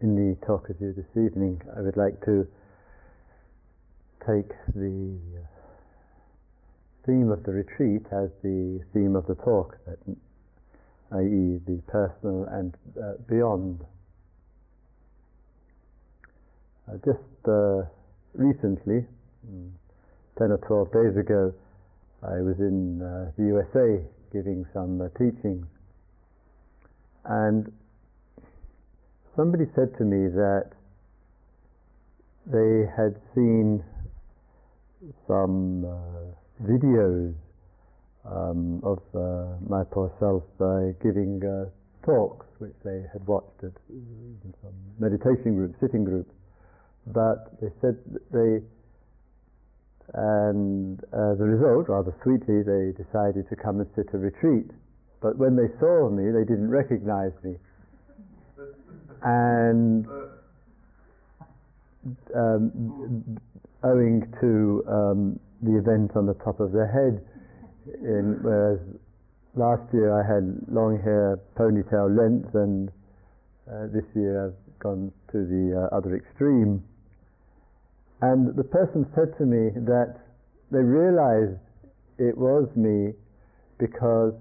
in the talk with you this evening, I would like to take the theme of the retreat as the theme of the talk, i.e., the personal and uh, beyond. Uh, just uh, recently, mm, 10 or 12 days ago, I was in uh, the USA giving some uh, teachings. And somebody said to me that they had seen some uh, videos um, of uh, my poor self uh, giving uh, talks which they had watched at some meditation group, sitting group. But they said they, and as a result, rather sweetly, they decided to come and sit a retreat. But when they saw me, they didn't recognize me and um, owing to um, the event on the top of their head, in, whereas last year I had long hair, ponytail length, and uh, this year I've gone to the uh, other extreme. And the person said to me that they realized it was me because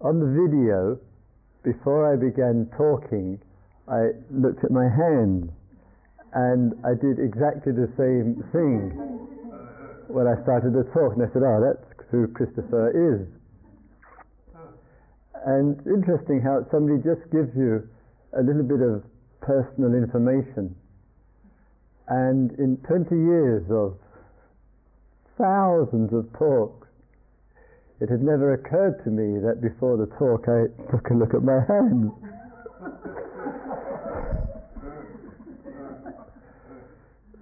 on the video, before I began talking, I looked at my hands and I did exactly the same thing when I started the talk, and I said, "Oh, that's who Christopher is." And interesting how somebody just gives you a little bit of personal information, and in 20 years of thousands of talks, it had never occurred to me that before the talk I took a look at my hands.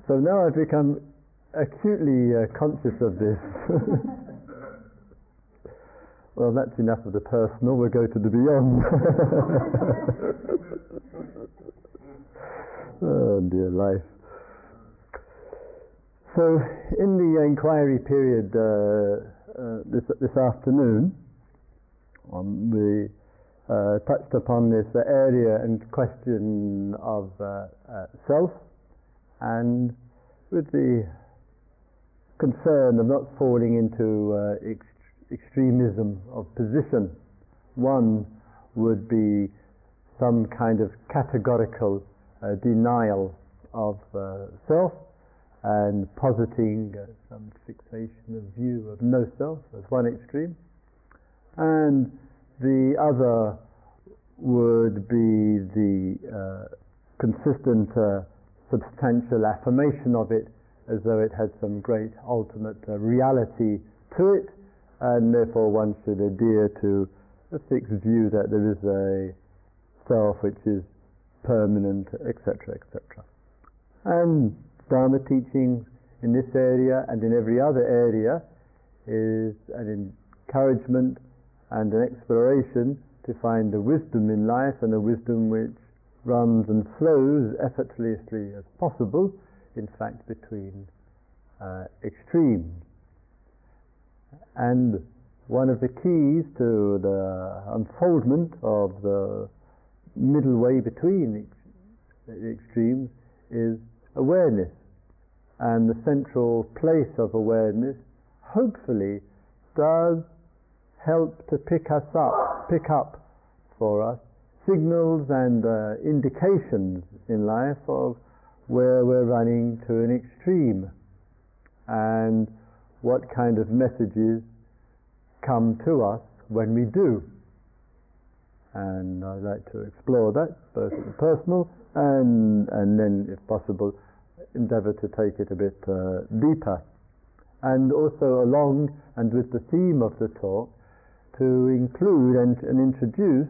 So now I've become acutely uh, conscious of this. well, that's enough of the personal. We'll go to the beyond. oh dear life. So, in the inquiry period uh, uh, this, this afternoon, um, we uh, touched upon this area and question of uh, uh, self and with the concern of not falling into uh, ex- extremism of position. One would be some kind of categorical uh, denial of uh, self and positing uh, some fixation of view of no self as one extreme. And the other would be the uh, consistent uh, substantial affirmation of it as though it had some great ultimate uh, reality to it, and therefore one should adhere to a fixed view that there is a self which is permanent, etc., etc. And Dharma teachings in this area and in every other area is an encouragement and an exploration to find the wisdom in life and a wisdom which runs and flows effortlessly as possible, in fact, between uh, extremes. And one of the keys to the unfoldment of the middle way between the extremes is awareness. And the central place of awareness, hopefully, does help to pick us up, pick up for us signals and uh, indications in life of where we're running to an extreme and what kind of messages come to us when we do. And I'd like to explore that both personal and, and then, if possible, endeavor to take it a bit uh, deeper. And also along and with the theme of the talk, to include and, and introduce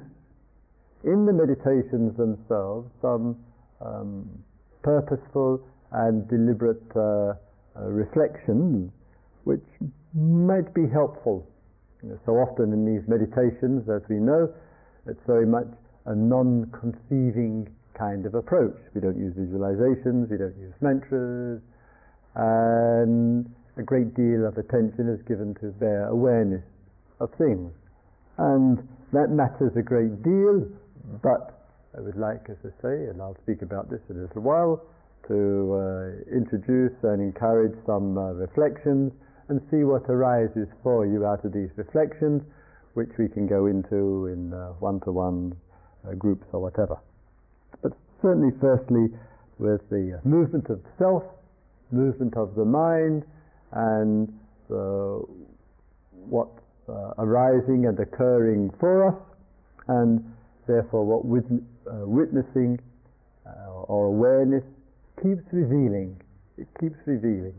in the meditations themselves some um, purposeful and deliberate uh, uh, reflections which might be helpful. You know, so often in these meditations, as we know, it's very much a non-conceiving kind of approach. We don't use visualizations, we don't use mantras, and a great deal of attention is given to bare awareness of things. And that matters a great deal but I would like, as I say, and I'll speak about this in a little while, to uh, introduce and encourage some uh, reflections and see what arises for you out of these reflections, which we can go into in uh, one-to-one uh, groups or whatever. But certainly, firstly, with the movement of self, movement of the mind, and what uh, arising and occurring for us, and therefore what uh, witnessing uh, or awareness keeps revealing. It keeps revealing.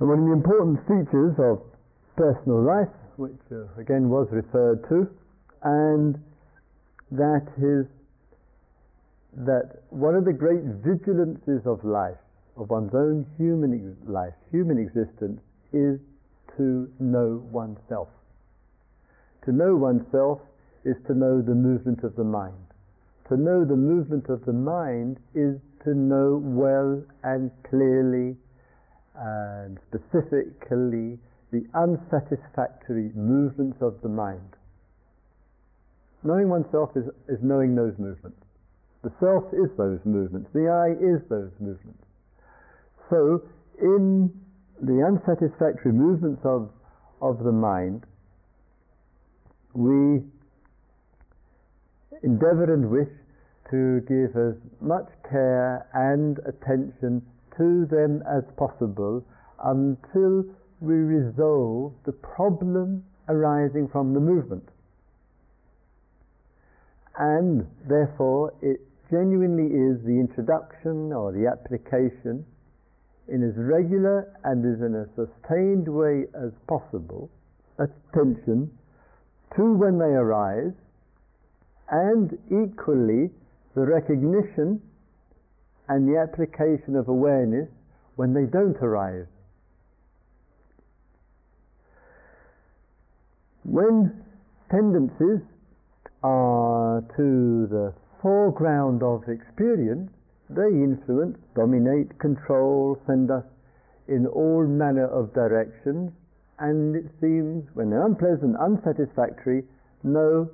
And one of the important features of personal life, which uh, again was referred to, and that is that one of the great vigilances of life, of one's own human life, human existence, is to know oneself. To know oneself is to know the movement of the mind. To know the movement of the mind is to know well and clearly and specifically the unsatisfactory movements of the mind. Knowing oneself is, is knowing those movements. The self is those movements. The I is those movements. So, in the unsatisfactory movements of, of the mind, we endeavor and wish to give as much care and attention to them as possible until we resolve the problem arising from the movement. And therefore, it genuinely is the introduction or the application in as regular and as in a sustained way as possible attention to when they arise and equally the recognition and the application of awareness when they don't arrive. When tendencies are to the foreground of experience, they influence, dominate, control, send us in all manner of directions, and it seems, when they're unpleasant, unsatisfactory, no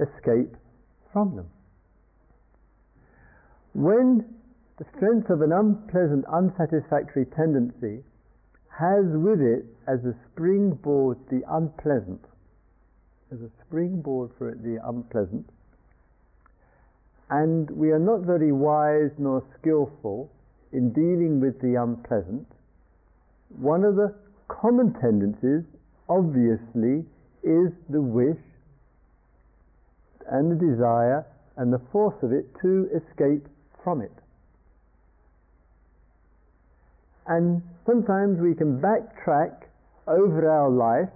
escape from them. When the strength of an unpleasant, unsatisfactory tendency has with it as a springboard the unpleasant, as a springboard for the unpleasant, and we are not very wise nor skillful in dealing with the unpleasant, one of the common tendencies, obviously, is the wish and the desire and the force of it to escape from it. And sometimes we can backtrack over our life,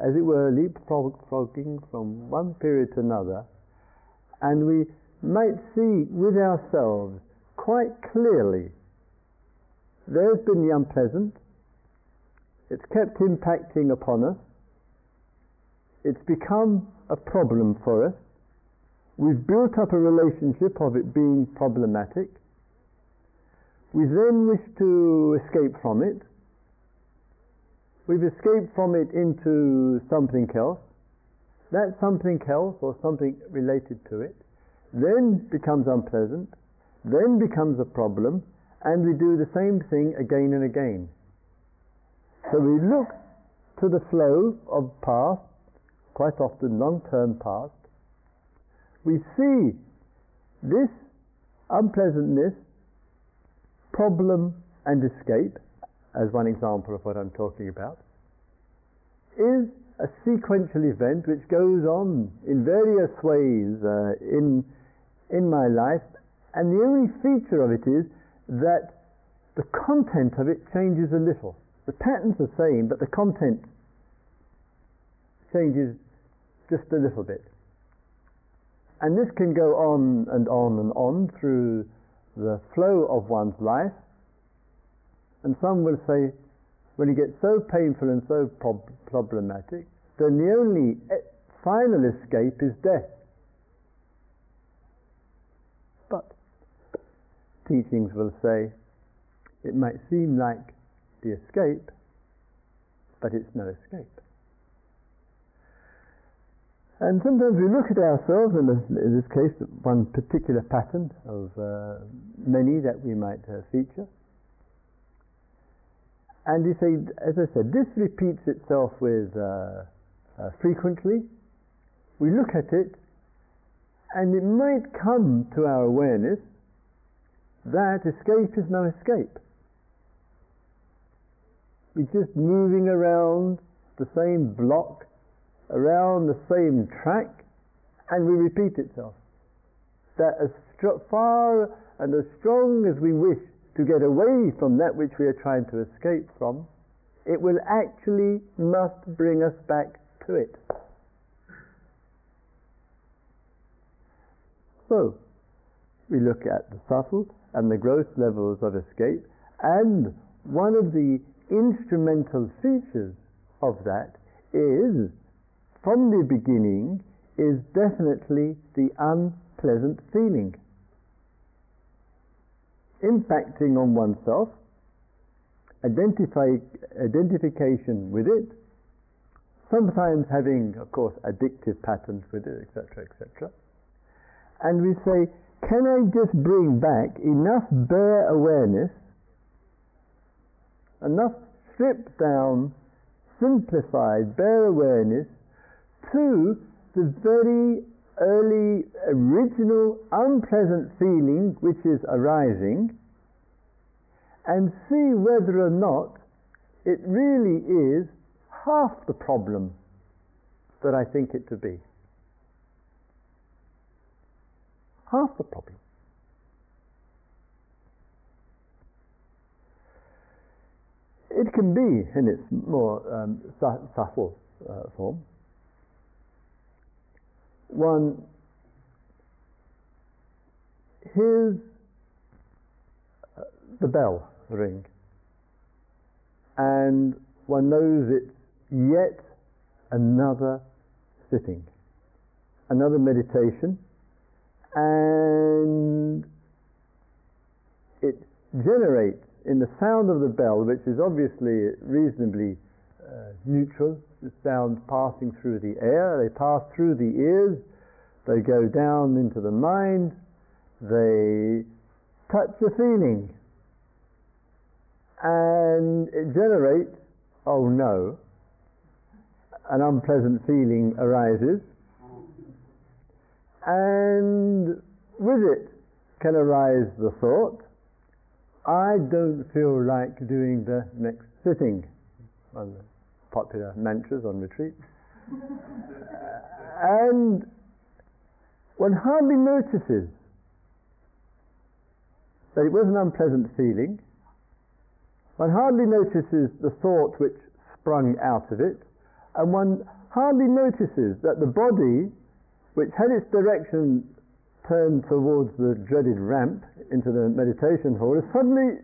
as it were, leapfrogging from one period to another, and we might see with ourselves quite clearly there's been the unpleasant, it's kept impacting upon us, it's become a problem for us, we've built up a relationship of it being problematic, we then wish to escape from it, we've escaped from it into something else, that something else or something related to it then becomes unpleasant, then becomes a problem, and we do the same thing again and again. So we look to the flow of past, quite often long term past, we see this unpleasantness, problem, and escape, as one example of what I'm talking about, is a sequential event which goes on in various ways uh, in, in my life, and the only feature of it is that the content of it changes a little. The pattern's the same, but the content changes just a little bit. And this can go on and on and on through the flow of one's life. And some will say, when it gets so painful and so prob- problematic, then the only final escape is death. But teachings will say it might seem like the escape, but it's no escape. And sometimes we look at ourselves, in this case, one particular pattern of uh, many that we might uh, feature. And you say, as I said, this repeats itself with uh, uh frequently. We look at it, and it might come to our awareness that escape is no escape. We're just moving around the same block around the same track and we repeat itself. That as far and as strong as we wish to get away from that which we are trying to escape from, it will actually must bring us back to it. So, we look at the subtle and the gross levels of escape, and one of the instrumental features of that is from the beginning is definitely the unpleasant feeling. Impacting on oneself, identify, identification with it, sometimes having, of course, addictive patterns with it, etc., etc. And we say, can I just bring back enough bare awareness, enough stripped down, simplified bare awareness to the very early, original, unpleasant feeling which is arising and see whether or not it really is half the problem that I think it to be. Half the problem. It can be in its more um, subtle uh, form one hears uh, the bell ring. And one knows it's yet another sitting, another meditation, and it generates in the sound of the bell, which is obviously reasonably uh, neutral, sounds passing through the air, they pass through the ears, they go down into the mind, they touch the feeling, and it generates, oh no, an unpleasant feeling arises, and with it can arise the thought, I don't feel like doing the next sitting popular mantras on retreat. and one hardly notices that it was an unpleasant feeling. One hardly notices the thought which sprung out of it, and one hardly notices that the body, which had its direction turned towards the dreaded ramp into the meditation hall, has suddenly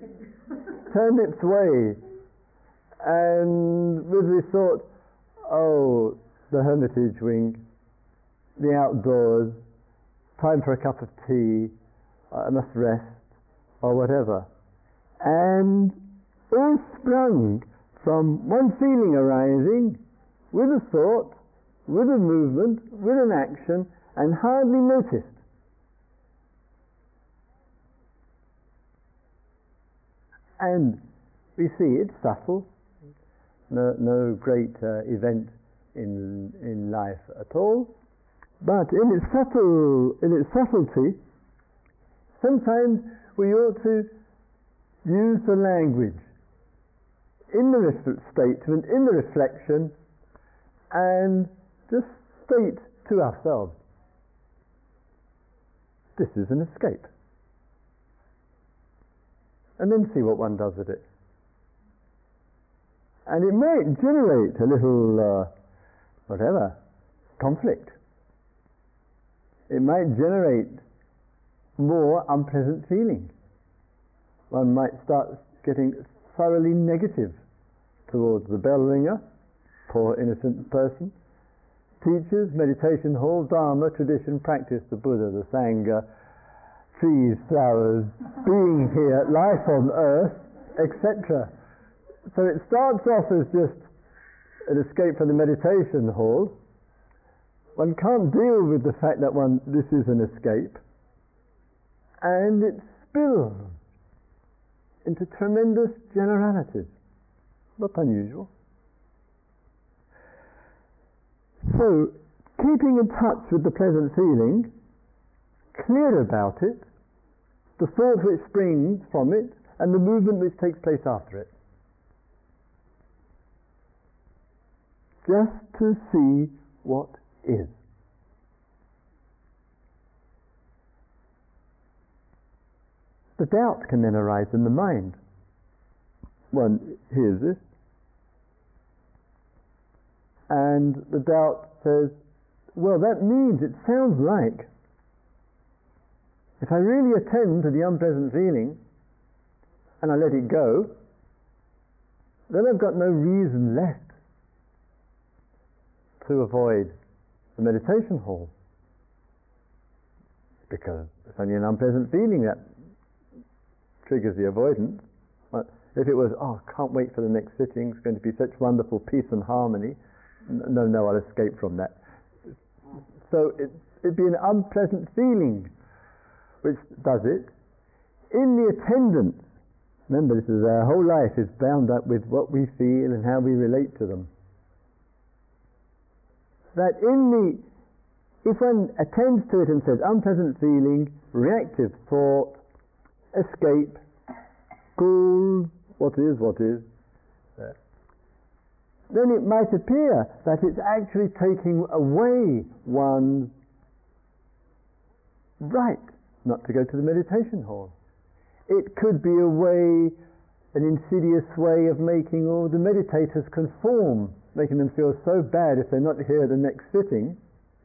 turned its way and with the thought, oh, the hermitage wing, the outdoors, time for a cup of tea, uh, I must rest, or whatever. And all sprung from one feeling arising with a thought, with a movement, with an action, and hardly noticed. And we see it subtle, no, no great uh, event in, in life at all. But in its, subtle, in its subtlety, sometimes we ought to use the language in the statement, in the reflection, and just state to ourselves this is an escape. And then see what one does with it and it might generate a little, uh, whatever, conflict. It might generate more unpleasant feeling. One might start getting thoroughly negative towards the bell ringer, poor innocent person, teachers, meditation hall, dharma, tradition, practice, the Buddha, the Sangha, trees, flowers, being here, life on earth, etc so it starts off as just an escape from the meditation hall, one can't deal with the fact that one this is an escape, and it spills into tremendous generalities. Not unusual. So, keeping in touch with the pleasant feeling, clear about it, the thought which springs from it, and the movement which takes place after it. Just to see what is. The doubt can then arise in the mind. One hears this, and the doubt says, well, that means, it sounds like, if I really attend to the unpleasant feeling and I let it go, then I've got no reason left to avoid the meditation hall. Because it's only an unpleasant feeling that triggers the avoidance. But if it was, oh, can't wait for the next sitting, it's going to be such wonderful peace and harmony, no, no, I'll escape from that. So it, it'd be an unpleasant feeling which does it. In the attendance, remember this is our whole life is bound up with what we feel and how we relate to them that in the, if one attends to it and says unpleasant feeling, reactive thought, escape, cool, what is, what is, then it might appear that it's actually taking away one's right not to go to the meditation hall. It could be a way, an insidious way of making all the meditators conform making them feel so bad if they're not here the next sitting,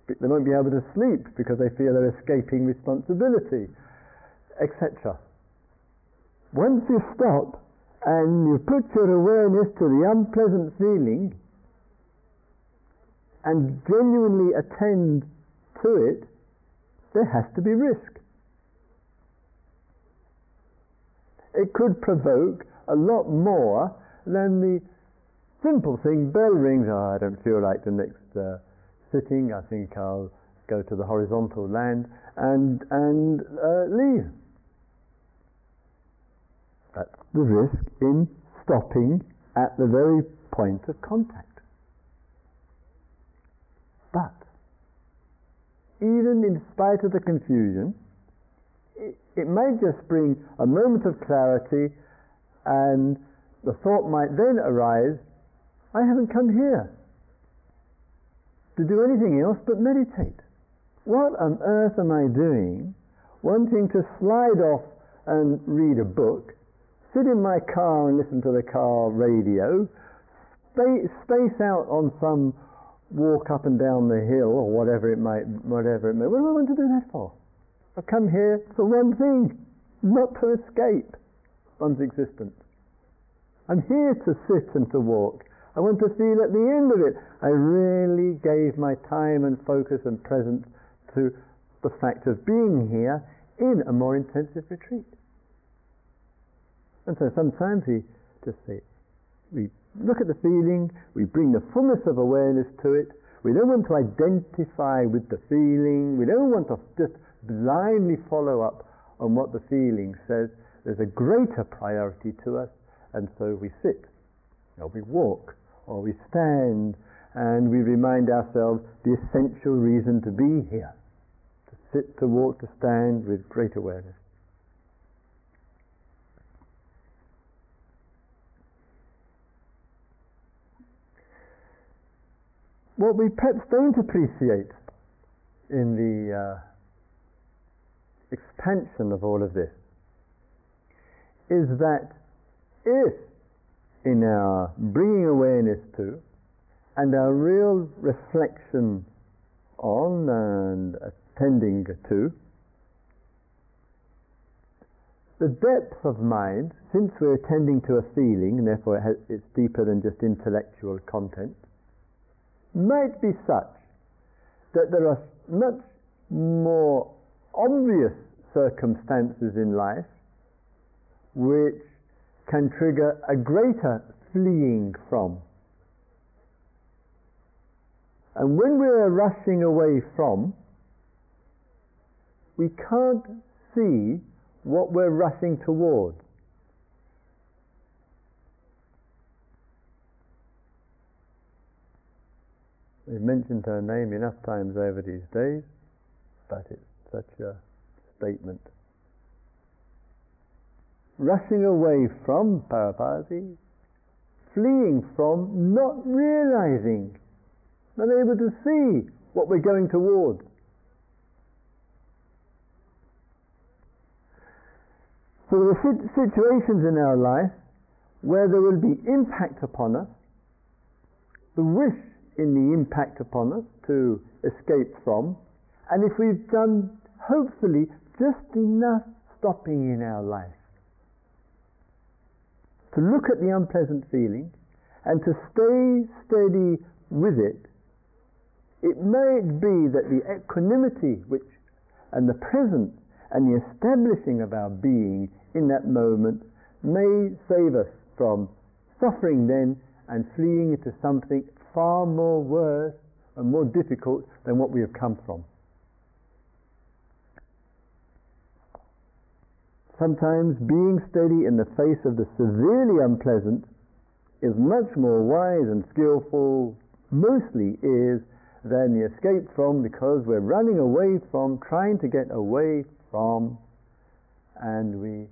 they won't be able to sleep because they feel they're escaping responsibility, etc. Once you stop and you put your awareness to the unpleasant feeling and genuinely attend to it, there has to be risk. It could provoke a lot more than the simple thing, bell rings, oh, I don't feel like the next uh, sitting, I think I'll go to the horizontal land and, and uh, leave. That's the risk in stopping at the very point of contact. But, even in spite of the confusion, it, it may just bring a moment of clarity and the thought might then arise I haven't come here to do anything else but meditate. What on earth am I doing wanting to slide off and read a book, sit in my car and listen to the car radio, space out on some walk up and down the hill or whatever it might whatever it may what do I want to do that for? I've come here for one thing, not to escape one's existence. I'm here to sit and to walk I want to feel at the end of it, I really gave my time and focus and presence to the fact of being here in a more intensive retreat. And so sometimes we just say, we look at the feeling, we bring the fullness of awareness to it, we don't want to identify with the feeling, we don't want to just blindly follow up on what the feeling says. There's a greater priority to us, and so we sit, or we walk, or we stand and we remind ourselves the essential reason to be here to sit, to walk, to stand with great awareness. What we perhaps don't appreciate in the uh, expansion of all of this is that if in our bringing awareness to and our real reflection on and attending to the depth of mind, since we're attending to a feeling, and therefore it has, it's deeper than just intellectual content, might be such that there are much more obvious circumstances in life which can trigger a greater fleeing from And when we're rushing away from, we can't see what we're rushing towards. We've mentioned her name enough times over these days, but it's such a statement. Rushing away from Parapati, fleeing from, not realizing, not able to see what we're going toward. So there are situations in our life where there will be impact upon us, the wish in the impact upon us to escape from, and if we've done, hopefully, just enough stopping in our life to look at the unpleasant feeling and to stay steady with it, it may be that the equanimity which and the presence and the establishing of our being in that moment may save us from suffering then and fleeing into something far more worse and more difficult than what we have come from. Sometimes being steady in the face of the severely unpleasant is much more wise and skillful, mostly is, than the escape from because we're running away from, trying to get away from, and we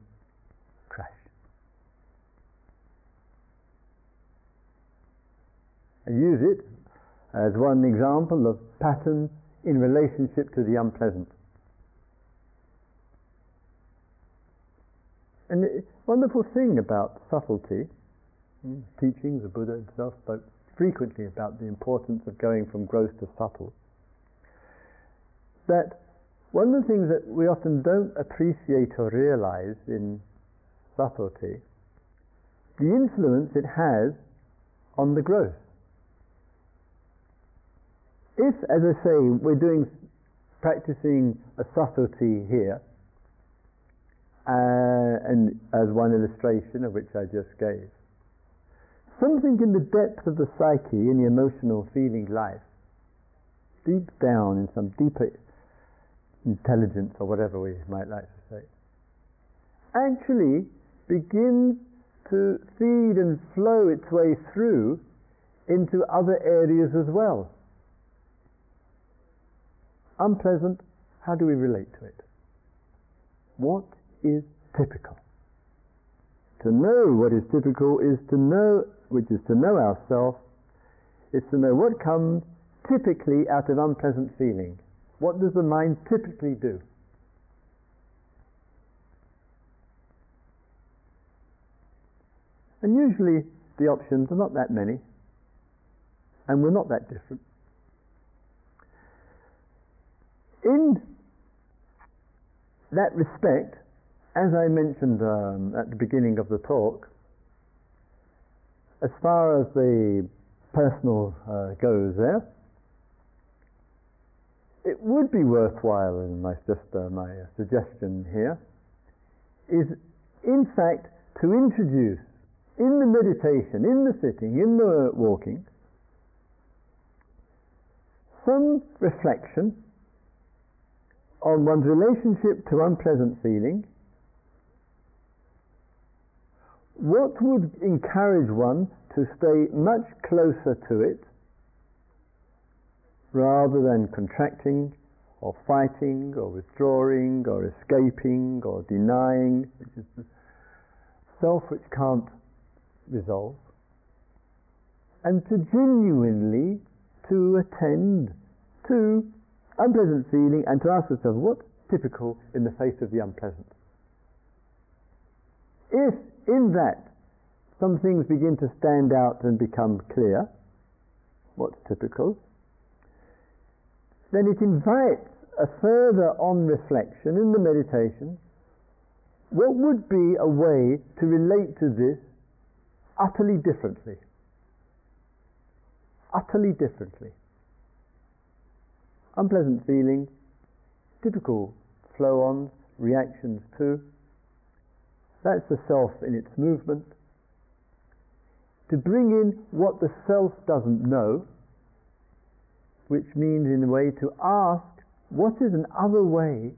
crash. I use it as one example of pattern in relationship to the unpleasant. And the wonderful thing about subtlety, hmm, teachings, the Buddha himself spoke frequently about the importance of going from gross to subtle. That one of the things that we often don't appreciate or realize in subtlety, the influence it has on the growth. If, as I say, we're doing practicing a subtlety here, uh, and as one illustration of which I just gave, something in the depth of the psyche, in the emotional feeling life, deep down in some deeper intelligence or whatever we might like to say, actually begins to feed and flow its way through into other areas as well. Unpleasant, how do we relate to it? What is typical? To know what is typical is to know which is to know ourselves, is to know what comes typically out of unpleasant feeling. What does the mind typically do? And usually the options are not that many, and we're not that different. In that respect, as I mentioned um, at the beginning of the talk, as far as the personal uh, goes there, it would be worthwhile, and my, just uh, my suggestion here, is in fact to introduce in the meditation, in the sitting, in the walking, some reflection on one's relationship to unpleasant feeling what would encourage one to stay much closer to it rather than contracting or fighting or withdrawing or escaping or denying, which is the self which can't resolve, and to genuinely to attend to unpleasant feeling and to ask yourself what's typical in the face of the unpleasant. If in that some things begin to stand out and become clear, what's typical, then it invites a further on reflection in the meditation. What would be a way to relate to this utterly differently? Utterly differently. Unpleasant feeling, typical flow ons, reactions to, that's the self in its movement. To bring in what the self doesn't know, which means in a way to ask what is another way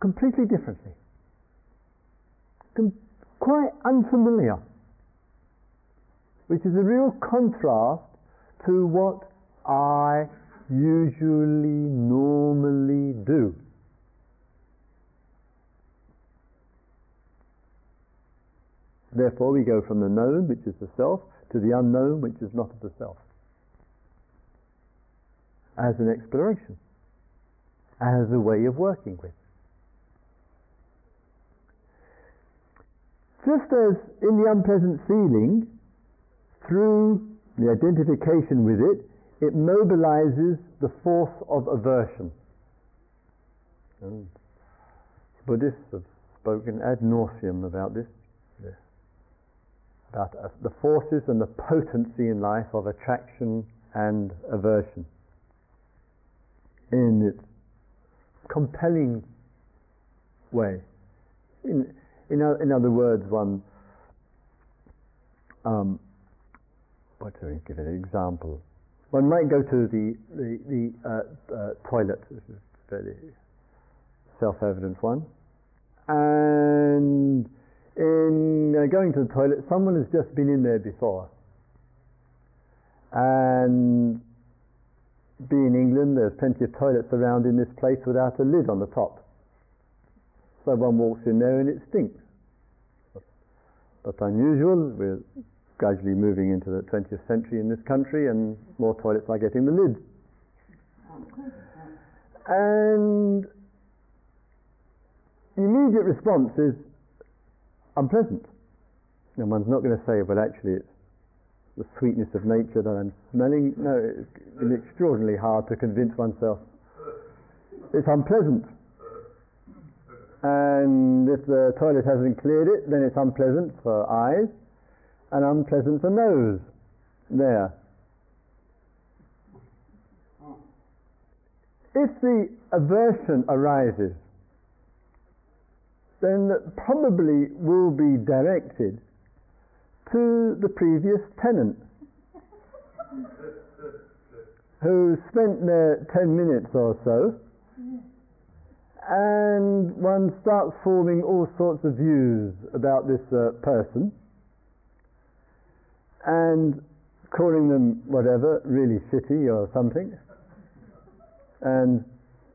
completely differently, Com- quite unfamiliar, which is a real contrast to what I usually, normally do. Therefore, we go from the known, which is the self, to the unknown, which is not of the self. As an exploration, as a way of working with. Just as in the unpleasant feeling, through the identification with it, it mobilizes the force of aversion. And Buddhists have spoken ad nauseum about this about uh, the forces and the potency in life of attraction and aversion in its compelling way. In, in, in other words, one, um, what do we give an example? One might go to the, the, the uh, uh, toilet, this is a very self-evident one, and in uh, going to the toilet, someone has just been in there before. And being England, there's plenty of toilets around in this place without a lid on the top. So one walks in there and it stinks. But unusual, we're gradually moving into the 20th century in this country and more toilets are getting the lid. And the immediate response is, unpleasant. And one's not going to say, well, actually, it's the sweetness of nature that I'm smelling. No, it's extraordinarily hard to convince oneself. It's unpleasant. And if the toilet hasn't cleared it, then it's unpleasant for eyes and unpleasant for nose. There. If the aversion arises then that probably will be directed to the previous tenant who spent there 10 minutes or so and one starts forming all sorts of views about this uh, person and calling them whatever, really shitty or something. And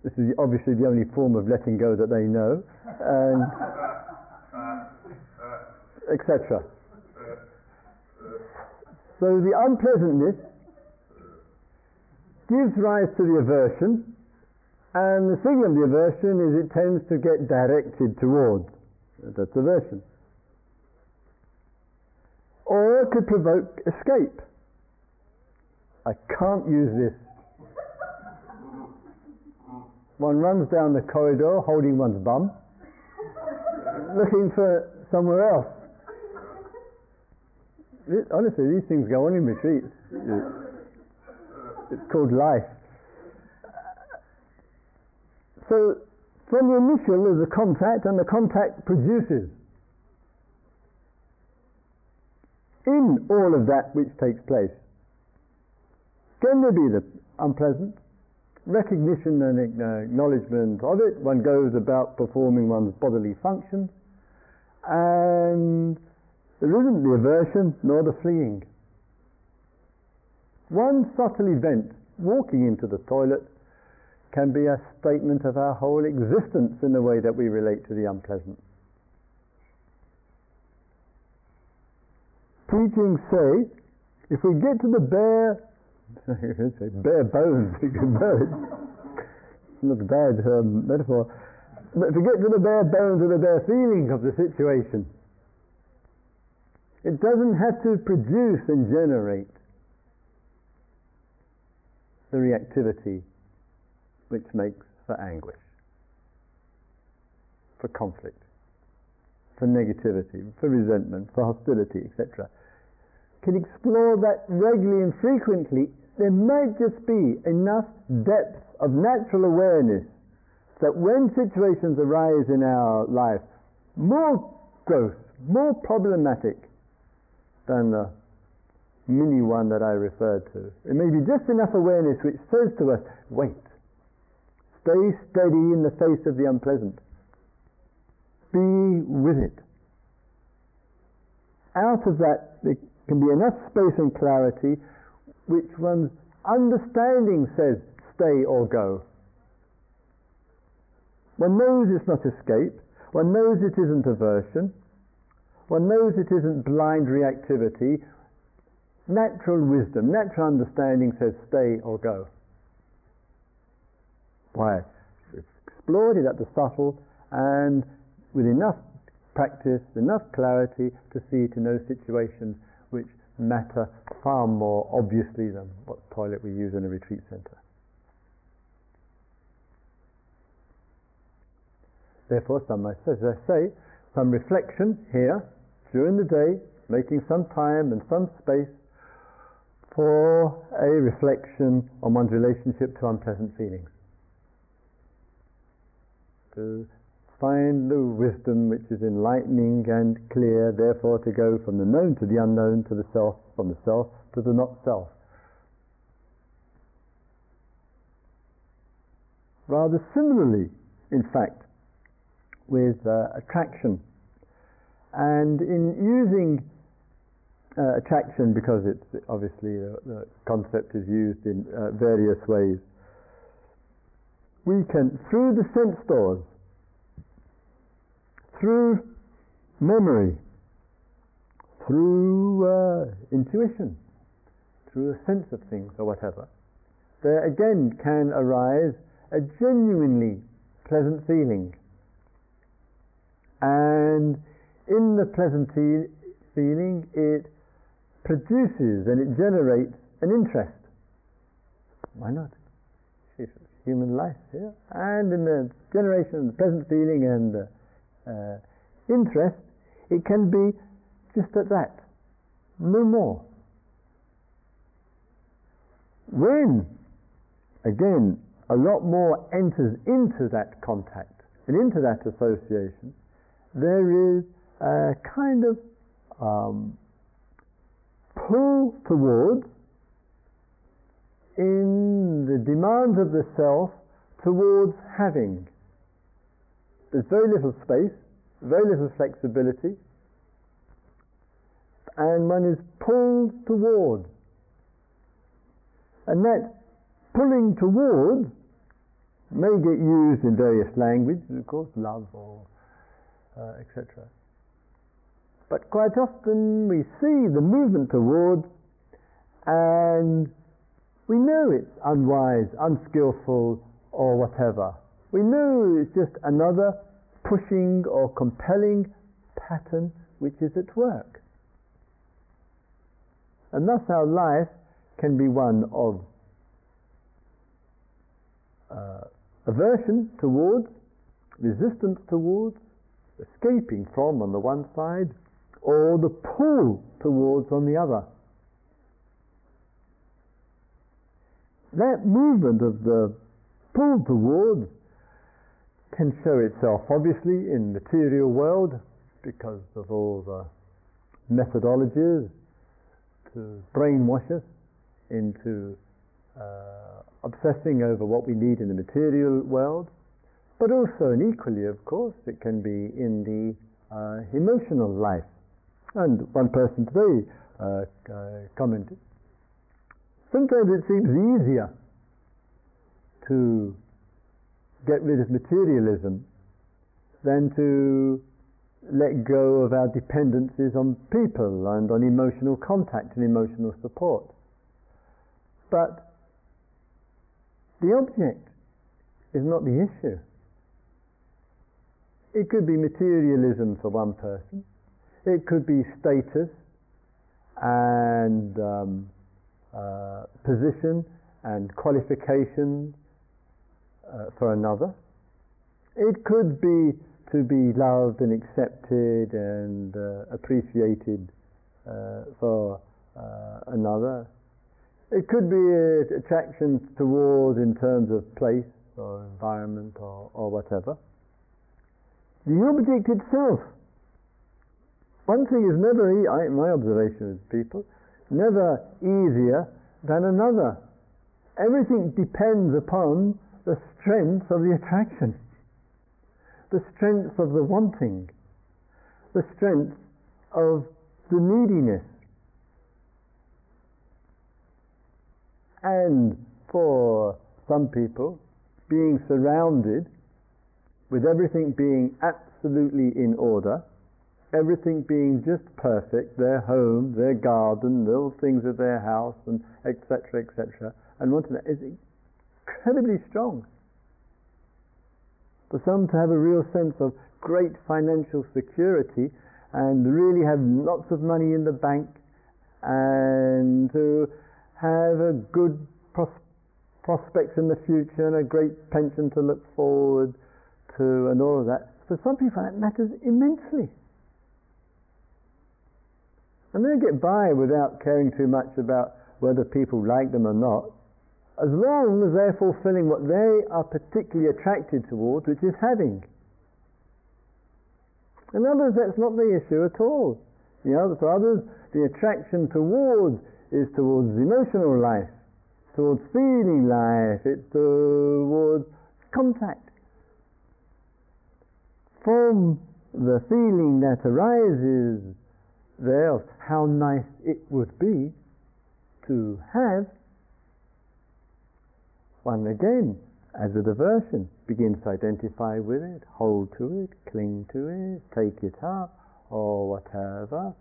this is obviously the only form of letting go that they know, and etc. So the unpleasantness gives rise to the aversion, and the thing of the aversion is it tends to get directed towards. That's aversion. Or it could provoke escape. I can't use this one runs down the corridor holding one's bum, looking for somewhere else. It, honestly, these things go on in retreats. It's called life. So, from the initial there's a contact, and the contact produces. In all of that which takes place, can there be the unpleasant? Recognition and acknowledgement of it, one goes about performing one's bodily functions, and there isn't the aversion nor the fleeing. One subtle event, walking into the toilet, can be a statement of our whole existence in the way that we relate to the unpleasant. Teachings say, if we get to the bare say bare bones, a bad um, metaphor. But to get to the bare bones of the bare feeling of the situation, it doesn't have to produce and generate the reactivity which makes for anguish, for conflict, for negativity, for resentment, for hostility, etc can explore that regularly and frequently, there might just be enough depth of natural awareness that when situations arise in our life, more gross, more problematic than the mini one that I referred to. It may be just enough awareness which says to us, wait, stay steady in the face of the unpleasant. Be with it. Out of that, can be enough space and clarity which one's understanding says stay or go. One knows it's not escape. One knows it isn't aversion. One knows it isn't blind reactivity. Natural wisdom, natural understanding says stay or go. Why? It's explored it at the subtle and with enough practice, enough clarity to see to know situations which matter far more obviously than what toilet we use in a retreat center. Therefore, some, as I say, some reflection here during the day, making some time and some space for a reflection on one's relationship to unpleasant feelings. Find the wisdom which is enlightening and clear, therefore to go from the known to the unknown, to the self, from the self to the not self. Rather similarly, in fact, with uh, attraction. And in using uh, attraction, because it's obviously the, the concept is used in uh, various ways, we can, through the sense doors, through memory, through uh, intuition, through a sense of things or whatever, there again can arise a genuinely pleasant feeling and in the pleasant feeling, it produces and it generates an interest. Why not? Human life here. And in the generation of the pleasant feeling and the uh, interest, it can be just at that, no more. When, again, a lot more enters into that contact and into that association, there is a kind of um, pull towards in the demands of the self towards having. There's very little space, very little flexibility, and one is pulled towards. And that pulling towards may get used in various languages, of course, love or uh, etc. But quite often we see the movement towards and we know it's unwise, unskillful, or whatever. We know it's just another pushing or compelling pattern which is at work. And thus our life can be one of uh, aversion towards, resistance towards, escaping from on the one side, or the pull towards on the other. That movement of the pull towards can show itself obviously in material world because of all the methodologies to brainwash us into uh, obsessing over what we need in the material world but also, and equally, of course, it can be in the uh, emotional life. And one person today uh, uh, commented, sometimes it seems easier to get rid of materialism than to let go of our dependencies on people and on emotional contact and emotional support. But the object is not the issue. It could be materialism for one person. It could be status and um, uh, position and qualification uh, for another. It could be to be loved and accepted and uh, appreciated uh, for uh, another. It could be attraction towards in terms of place or environment or, or whatever the object itself. One thing is never, I, my observation with people, never easier than another. Everything depends upon strength of the attraction, the strength of the wanting, the strength of the neediness. And for some people, being surrounded with everything being absolutely in order, everything being just perfect, their home, their garden, little things of their house, and etc., etc., and wanting that is incredibly strong. For some to have a real sense of great financial security and really have lots of money in the bank and to have a good pros- prospects in the future and a great pension to look forward to and all of that. For some people that matters immensely. And they get by without caring too much about whether people like them or not, as long as they're fulfilling what they are particularly attracted towards, which is having. In others, that's not the issue at all. You know, for others, the attraction towards is towards emotional life, towards feeling life, it's towards contact. From the feeling that arises there of how nice it would be to have, one again, as a diversion, begins to identify with it, hold to it, cling to it, take it up, or whatever.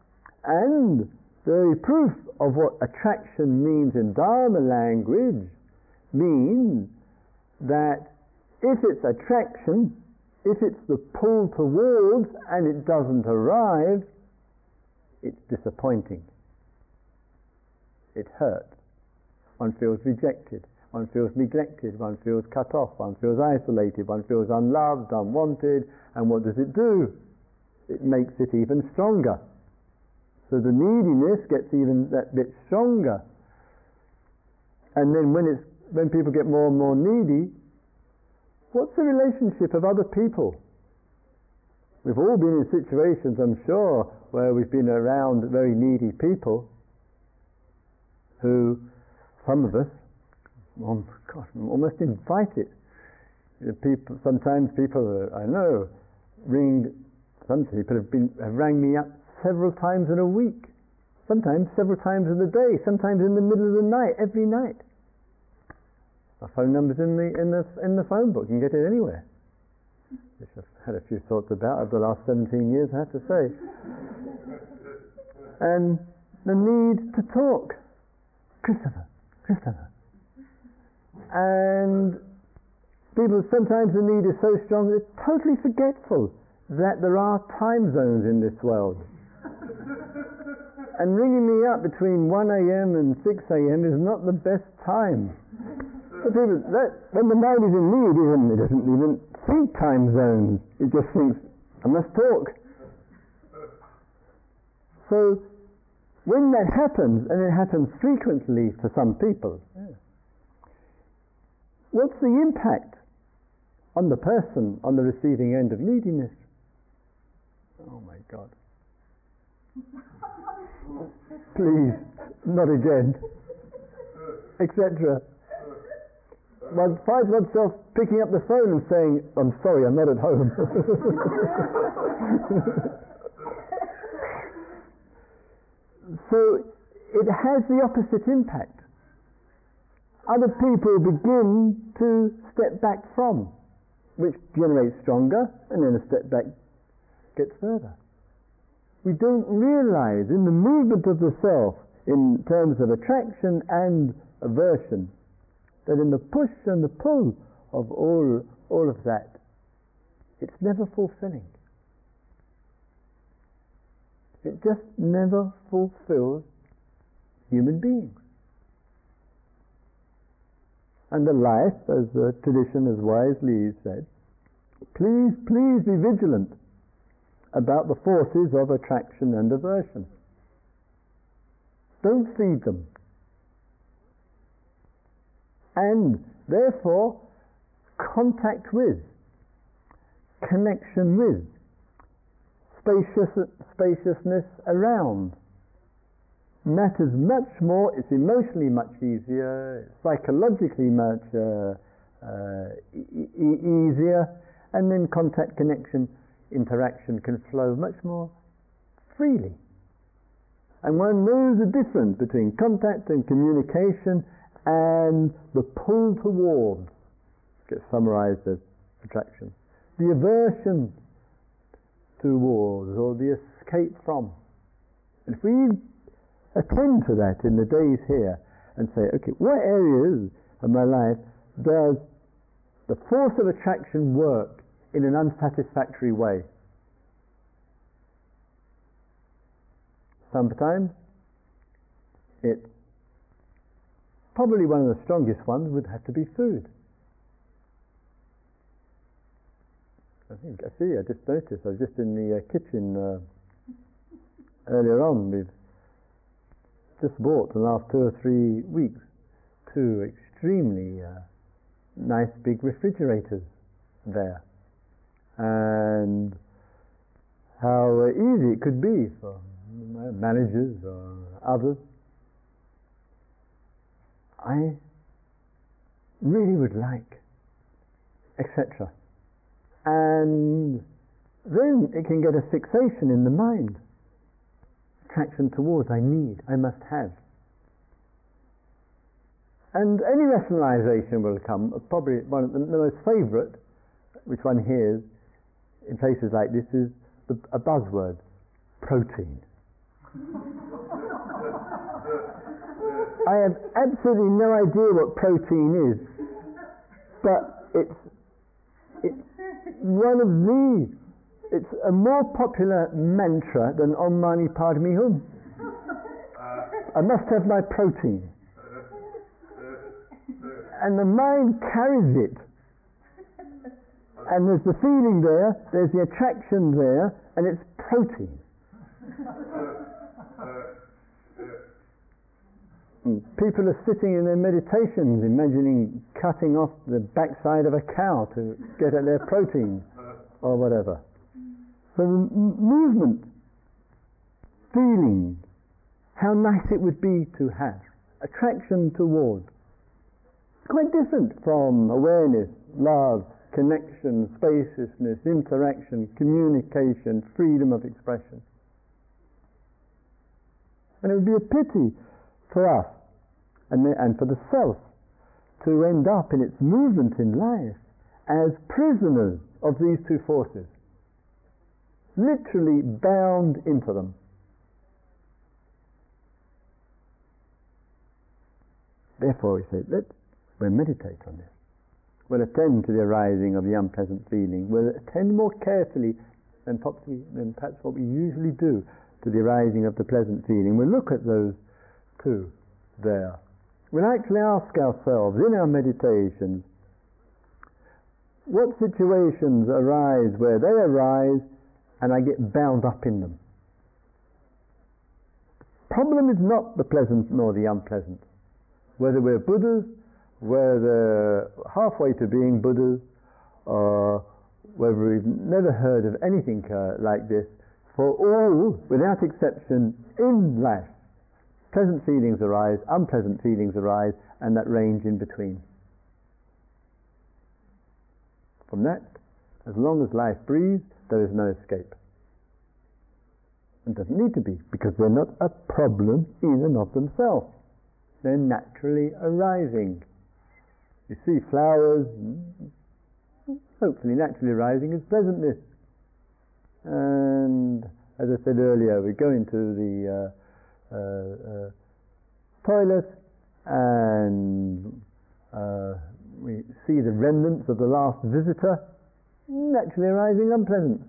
And the proof of what attraction means in Dharma language means that if it's attraction, if it's the pull towards and it doesn't arrive, it's disappointing. It hurts. One feels rejected. One feels neglected. One feels cut off. One feels isolated. One feels unloved, unwanted. And what does it do? It makes it even stronger. So the neediness gets even that bit stronger. And then when it's when people get more and more needy, what's the relationship of other people? We've all been in situations, I'm sure, where we've been around very needy people who, some of us, oh God, almost invite it. People, sometimes people, uh, I know, ring, some people have, been, have rang me up several times in a week, sometimes several times in the day, sometimes in the middle of the night, every night. My phone number's in the, in the, in the phone book, you can get it anywhere which I've had a few thoughts about over the last 17 years, I have to say. And the need to talk. Christopher, Christopher. And people, sometimes the need is so strong that they're totally forgetful that there are time zones in this world. and ringing me up between 1 a.m. and 6 a.m. is not the best time. But people, that, when the mind is in need, even it doesn't even think time zones. It just thinks, I must talk. So, when that happens, and it happens frequently for some people, what's the impact on the person on the receiving end of neediness? Oh my God. Please, not again. Etc one finds oneself picking up the phone and saying, I'm sorry, I'm not at home. so it has the opposite impact. Other people begin to step back from, which generates stronger, and then a step back gets further. We don't realize in the movement of the self, in terms of attraction and aversion, that in the push and the pull of all, all of that, it's never fulfilling. It just never fulfills human beings. And the life, as the tradition has wisely said, please, please be vigilant about the forces of attraction and aversion. Don't feed them and therefore contact with, connection with, spacious, spaciousness around, matters much more, it's emotionally much easier, psychologically much uh, uh, e- e- easier, and then contact, connection, interaction can flow much more freely. And one knows the difference between contact and communication and the pull towards, gets summarized as attraction, the aversion towards or the escape from. And if we attend to that in the days here and say, okay, what areas of my life does the force of attraction work in an unsatisfactory way? Sometimes it's probably one of the strongest ones would have to be food. I think I see. I just noticed. I was just in the uh, kitchen uh, earlier on. We've just bought the last two or three weeks two extremely uh, nice big refrigerators there, and how easy it could be for managers or others. I really would like, etc. And then it can get a fixation in the mind attraction towards, I need, I must have. And any rationalization will come, probably one of the, most favorite, which one hears in places like this, is the, a buzzword protein. I have absolutely no idea what protein is, but it's, it's one of the it's a more popular mantra than Om Mani Padme Hum. I must have my protein. And the mind carries it. And there's the feeling there, there's the attraction there, and it's protein. Mm. People are sitting in their meditations imagining cutting off the backside of a cow to get at their protein or whatever. So the movement, feeling, how nice it would be to have, attraction towards. Quite different from awareness, love, connection, spaciousness, interaction, communication, freedom of expression. And it would be a pity for us and, and for the self to end up in its movement in life as prisoners of these two forces literally bound into them. Therefore, we say, let's we'll meditate on this. We'll attend to the arising of the unpleasant feeling. We'll attend more carefully than, possibly, than perhaps what we usually do to the arising of the pleasant feeling. We'll look at those two there. We'll actually ask ourselves in our meditations what situations arise where they arise and I get bound up in them. Problem is not the pleasant nor the unpleasant. Whether we're Buddhas, whether halfway to being Buddhas, or whether we've never heard of anything uh, like this, for all, without exception, in life, pleasant feelings arise, unpleasant feelings arise, and that range in between. From that, as long as life breathes, there is no escape. It doesn't need to be, because they're not a problem in and of themselves. They're naturally arising. You see flowers, hopefully naturally arising is pleasantness. And as I said earlier, we go into the uh, uh, uh, toilet and uh, we see the remnants of the last visitor, naturally arising unpleasant.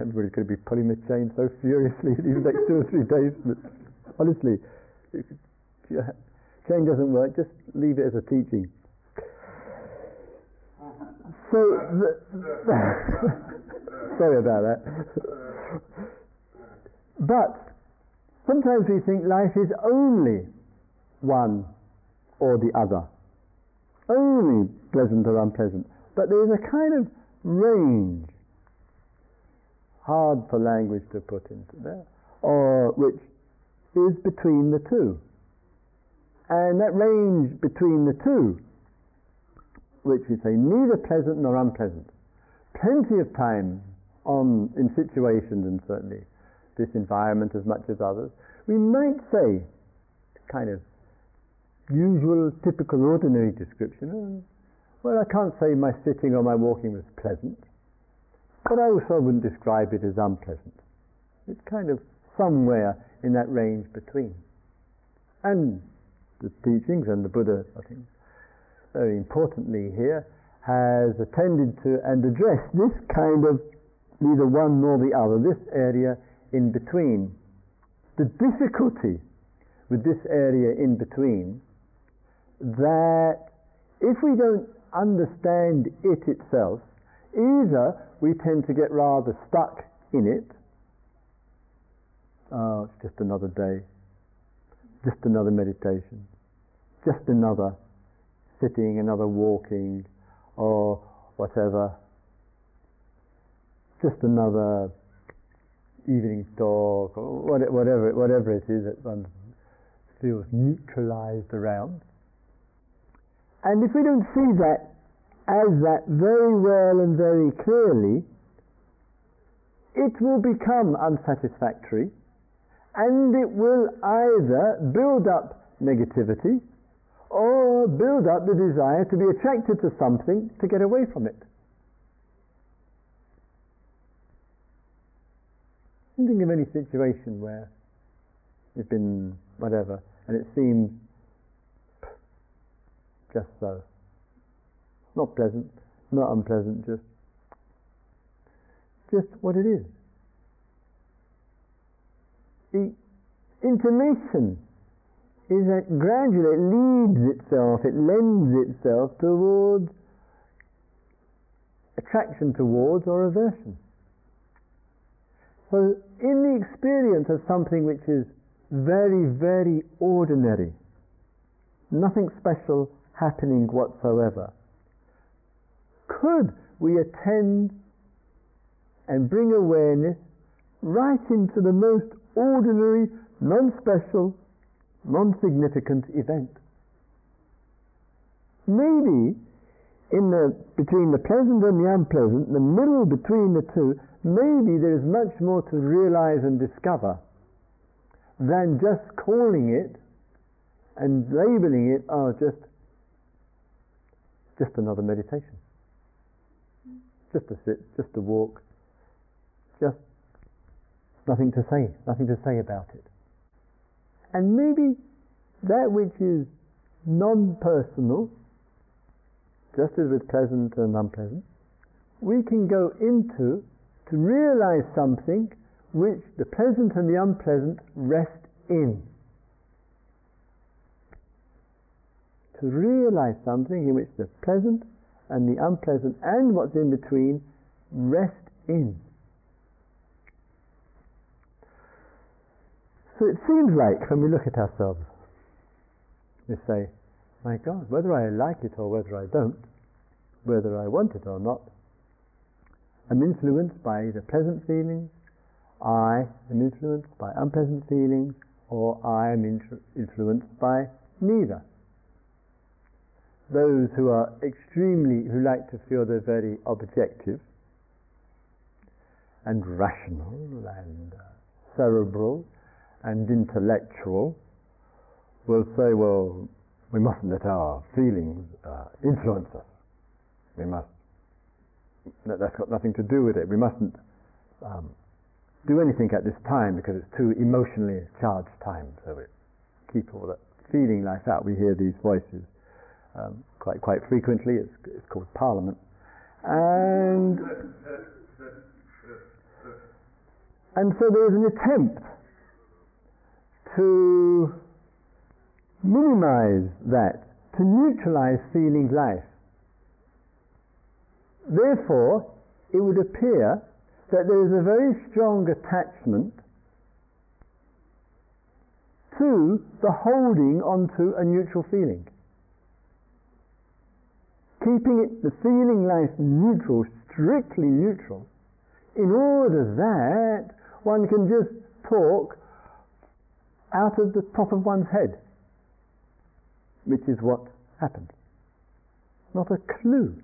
Everybody's going to be pulling the chain so furiously these next two or three days. But honestly, chain doesn't work, just leave it as a teaching. So, the, sorry about that. But sometimes we think life is only one or the other, only pleasant or unpleasant. But there is a kind of range hard for language to put into there, or which is between the two. And that range between the two, which we say neither pleasant nor unpleasant, plenty of time on in situations and certainly this environment as much as others, we might say kind of usual, typical, ordinary description. Well, I can't say my sitting or my walking was pleasant, but I also wouldn't describe it as unpleasant. It's kind of somewhere in that range between. And the teachings and the Buddha, I think, very importantly here, has attended to and addressed this kind of neither one nor the other, this area in between. The difficulty with this area in between that if we don't understand it itself, either we tend to get rather stuck in it. Oh, it's just another day, just another meditation, just another sitting, another walking, or whatever, just another evening talk, or whatever, whatever it is that one feels neutralized around. And if we don't see that as that very well and very clearly, it will become unsatisfactory and it will either build up negativity or build up the desire to be attracted to something to get away from it. Think of any situation where you've been whatever and it seems just so. Not pleasant, not unpleasant, just just what it is. The intimation is that gradually it leads itself, it lends itself towards attraction towards or aversion. So, in the experience of something which is very, very ordinary, nothing special happening whatsoever, could we attend and bring awareness right into the most ordinary, non-special, non-significant event? Maybe in the, between the pleasant and the unpleasant, the middle between the two, maybe there is much more to realize and discover than just calling it and labeling it as just just another meditation just to sit, just to walk, just nothing to say, nothing to say about it. And maybe that which is non-personal, just as with pleasant and unpleasant, we can go into to realize something which the pleasant and the unpleasant rest in. To realize something in which the pleasant and the unpleasant and what's in between rest in. So it seems like when we look at ourselves, we say, my God, whether I like it or whether I don't, whether I want it or not, I'm influenced by the pleasant feelings, I am influenced by unpleasant feelings, or I am influenced by neither those who are extremely, who like to feel they're very objective and rational and uh, cerebral and intellectual will say, well, we mustn't let our feelings uh, influence us. We must, that, has got nothing to do with it. We mustn't um, do anything at this time because it's too emotionally charged time. So we keep all that feeling life out. We hear these voices um, quite quite frequently. It's, it's called Parliament, and and so there is an attempt to minimize that, to neutralize feeling life. Therefore, it would appear that there is a very strong attachment to the holding onto a neutral feeling keeping it, the feeling life neutral, strictly neutral, in order that one can just talk out of the top of one's head, which is what happened. Not a clue.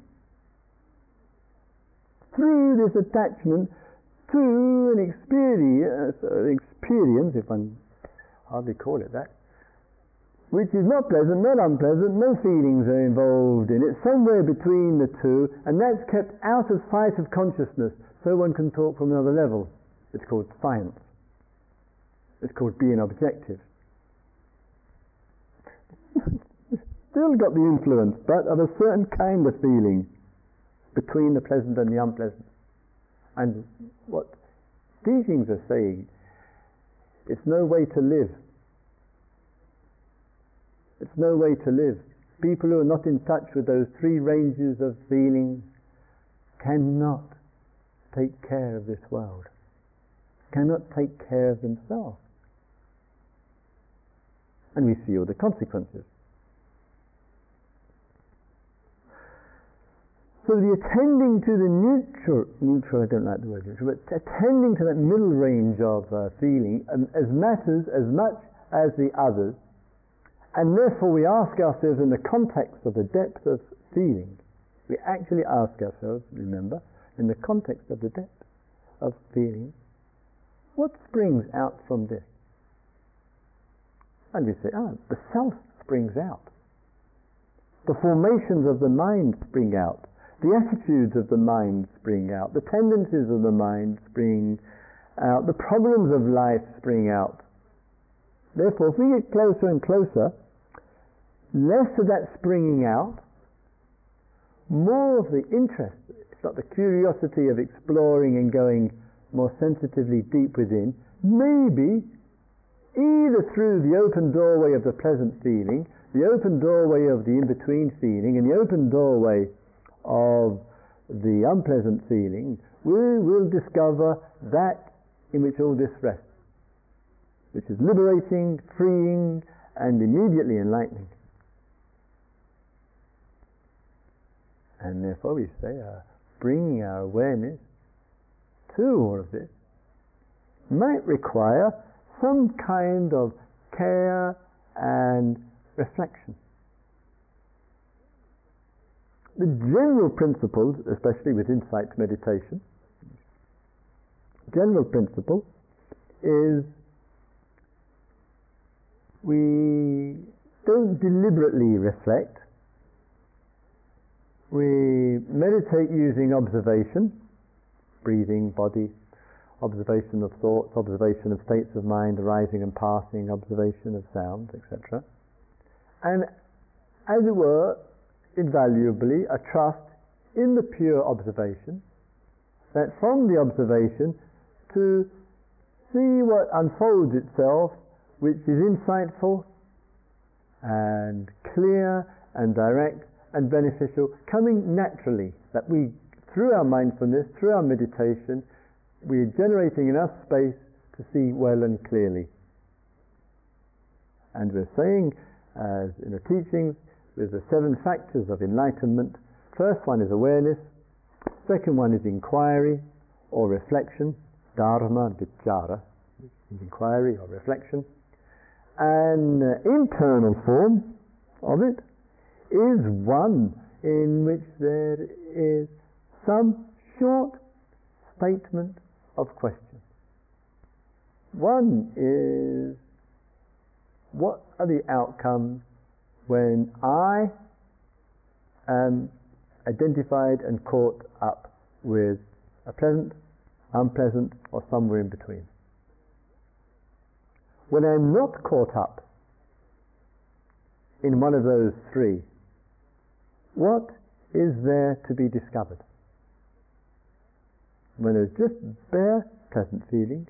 Through this attachment to an experience, experience, if one hardly call it that, which is not pleasant, not unpleasant, no feelings are involved in it, somewhere between the two, and that's kept out of sight of consciousness, so one can talk from another level. It's called science. It's called being objective. Still got the influence, but of a certain kind of feeling between the pleasant and the unpleasant. And what teachings are saying, it's no way to live. It's no way to live. People who are not in touch with those three ranges of feeling cannot take care of this world, cannot take care of themselves and we see all the consequences. So the attending to the neutral, neutral, I don't like the word neutral, but attending to that middle range of uh, feeling um, as matters as much as the others, and therefore we ask ourselves in the context of the depth of feeling, we actually ask ourselves, remember, in the context of the depth of feeling, what springs out from this? And we say, ah, the self springs out. The formations of the mind spring out. The attitudes of the mind spring out. The tendencies of the mind spring out. The problems of life spring out. Therefore, if we get closer and closer, less of that springing out, more of the interest, it's not the curiosity of exploring and going more sensitively deep within, maybe either through the open doorway of the pleasant feeling, the open doorway of the in between feeling, and the open doorway of the unpleasant feeling, we will discover that in which all this rests, which is liberating, freeing, and immediately enlightening. And therefore, we say, uh, bringing our awareness to all of this might require some kind of care and reflection. The general principles, especially with insight meditation, general principle is we don't deliberately reflect. We meditate using observation, breathing, body, observation of thoughts, observation of states of mind arising and passing, observation of sounds, etc. And as it were, invaluably, a trust in the pure observation, that from the observation to see what unfolds itself, which is insightful and clear and direct and beneficial, coming naturally, that we, through our mindfulness, through our meditation, we're generating enough space to see well and clearly. And we're saying, as in the teachings, with the seven factors of enlightenment, first one is awareness, second one is inquiry or reflection, dharma, vichara, inquiry or reflection, and uh, internal form of it is one in which there is some short statement of question. One is what are the outcomes when I am identified and caught up with a pleasant, unpleasant, or somewhere in between? When I'm not caught up in one of those three, what is there to be discovered? when there's just bare pleasant feeling,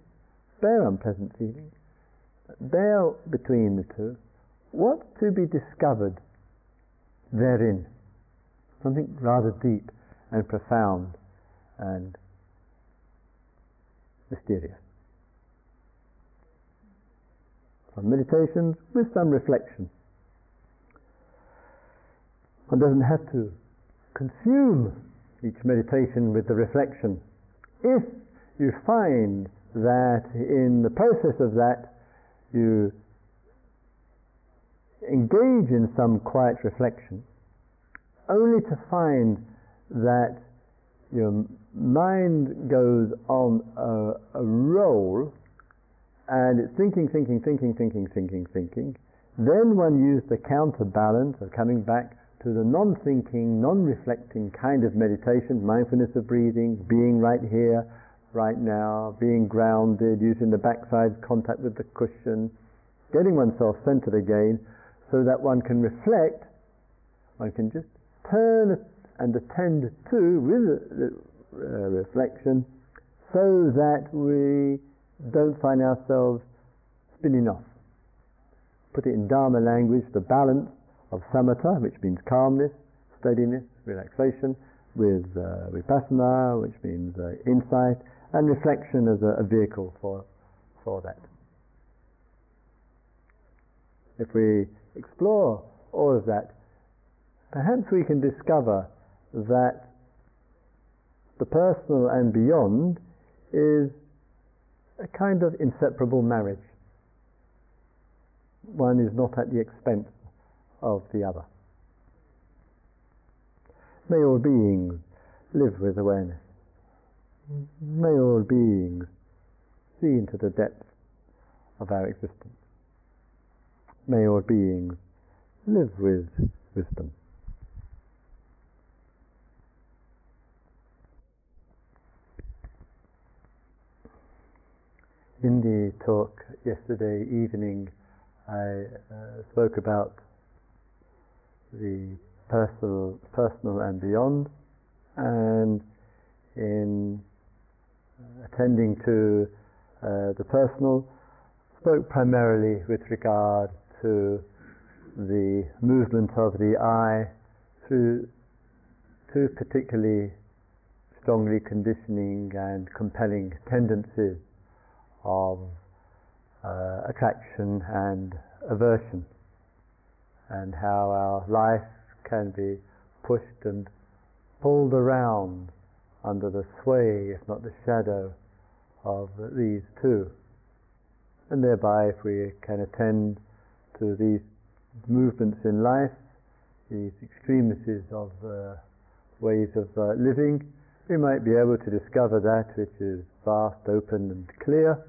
bare unpleasant feeling, bare between the two, what's to be discovered therein? Something rather deep and profound and mysterious. Some meditations with some reflection. One doesn't have to consume each meditation with the reflection if you find that in the process of that you engage in some quiet reflection, only to find that your mind goes on a, a roll and it's thinking, thinking, thinking, thinking, thinking, thinking. Then one used the counterbalance of coming back to the non-thinking, non-reflecting kind of meditation, mindfulness of breathing, being right here, right now, being grounded, using the backside contact with the cushion, getting oneself centered again so that one can reflect, one can just turn and attend to with uh, reflection so that we don't find ourselves spinning off. Put it in Dharma language, the balance of samatha, which means calmness, steadiness, relaxation, with uh, vipassana, which means uh, insight, and reflection as a, a vehicle for, for that. If we explore all of that, perhaps we can discover that the personal and beyond is a kind of inseparable marriage. One is not at the expense of the other. May all beings live with awareness. May all beings see into the depth of our existence. May all beings live with wisdom. In the talk yesterday evening, I uh, spoke about the personal, personal and beyond, and in attending to uh, the personal, spoke primarily with regard to the movement of the I through two particularly strongly conditioning and compelling tendencies of uh, attraction and aversion, and how our life can be pushed and pulled around under the sway, if not the shadow, of these two. And thereby, if we can attend to these movements in life, these extremities of uh, ways of uh, living, we might be able to discover that which is vast, open, and clear,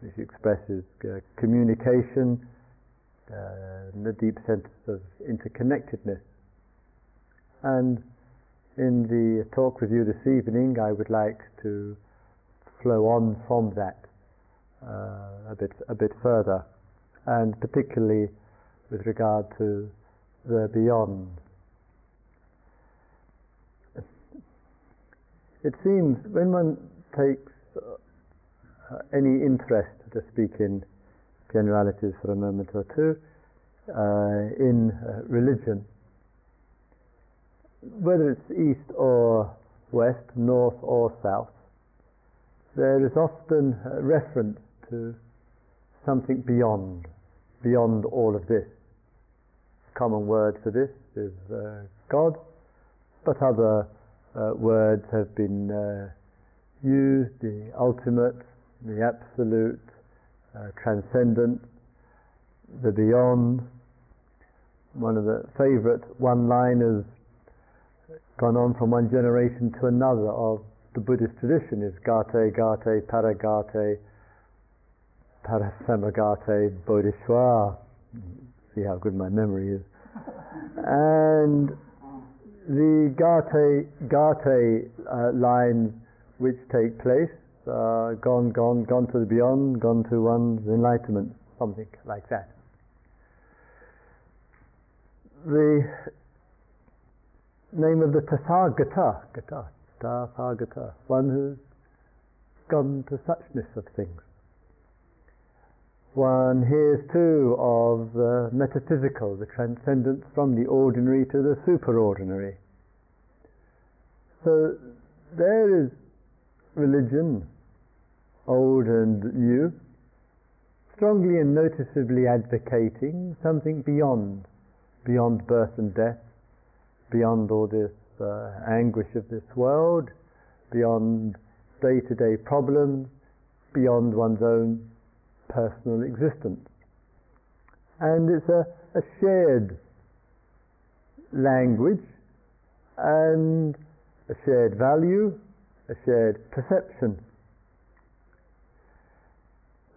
which expresses uh, communication uh, the deep sense of interconnectedness. And in the talk with you this evening, I would like to flow on from that uh, a bit a bit further, and particularly with regard to the beyond. It seems when one takes uh, any interest, to speak in generalities for a moment or two, uh, in uh, religion, whether it's east or west, north or south, there is often a reference to something beyond, beyond all of this. Common word for this is uh, God, but other uh, words have been uh, used, the ultimate, the absolute, uh, transcendent, the beyond. One of the favorite one-liners gone on from one generation to another of the Buddhist tradition is Gate, Gate, Paragate, Parasamagate, Bodhi Svaha. See how good my memory is. And the Gate, Gate uh, lines which take place uh, gone, gone, gone to the beyond, gone to one's enlightenment, something like that. The name of the Tathagata, Gata, Tathagata, one who's gone to suchness of things. One hears too of the metaphysical, the transcendence from the ordinary to the superordinary. So there is religion, old and new, strongly and noticeably advocating something beyond, beyond birth and death, beyond all this uh, anguish of this world, beyond day to day problems, beyond one's own personal existence. And it's a, a shared language and a shared value, a shared perception.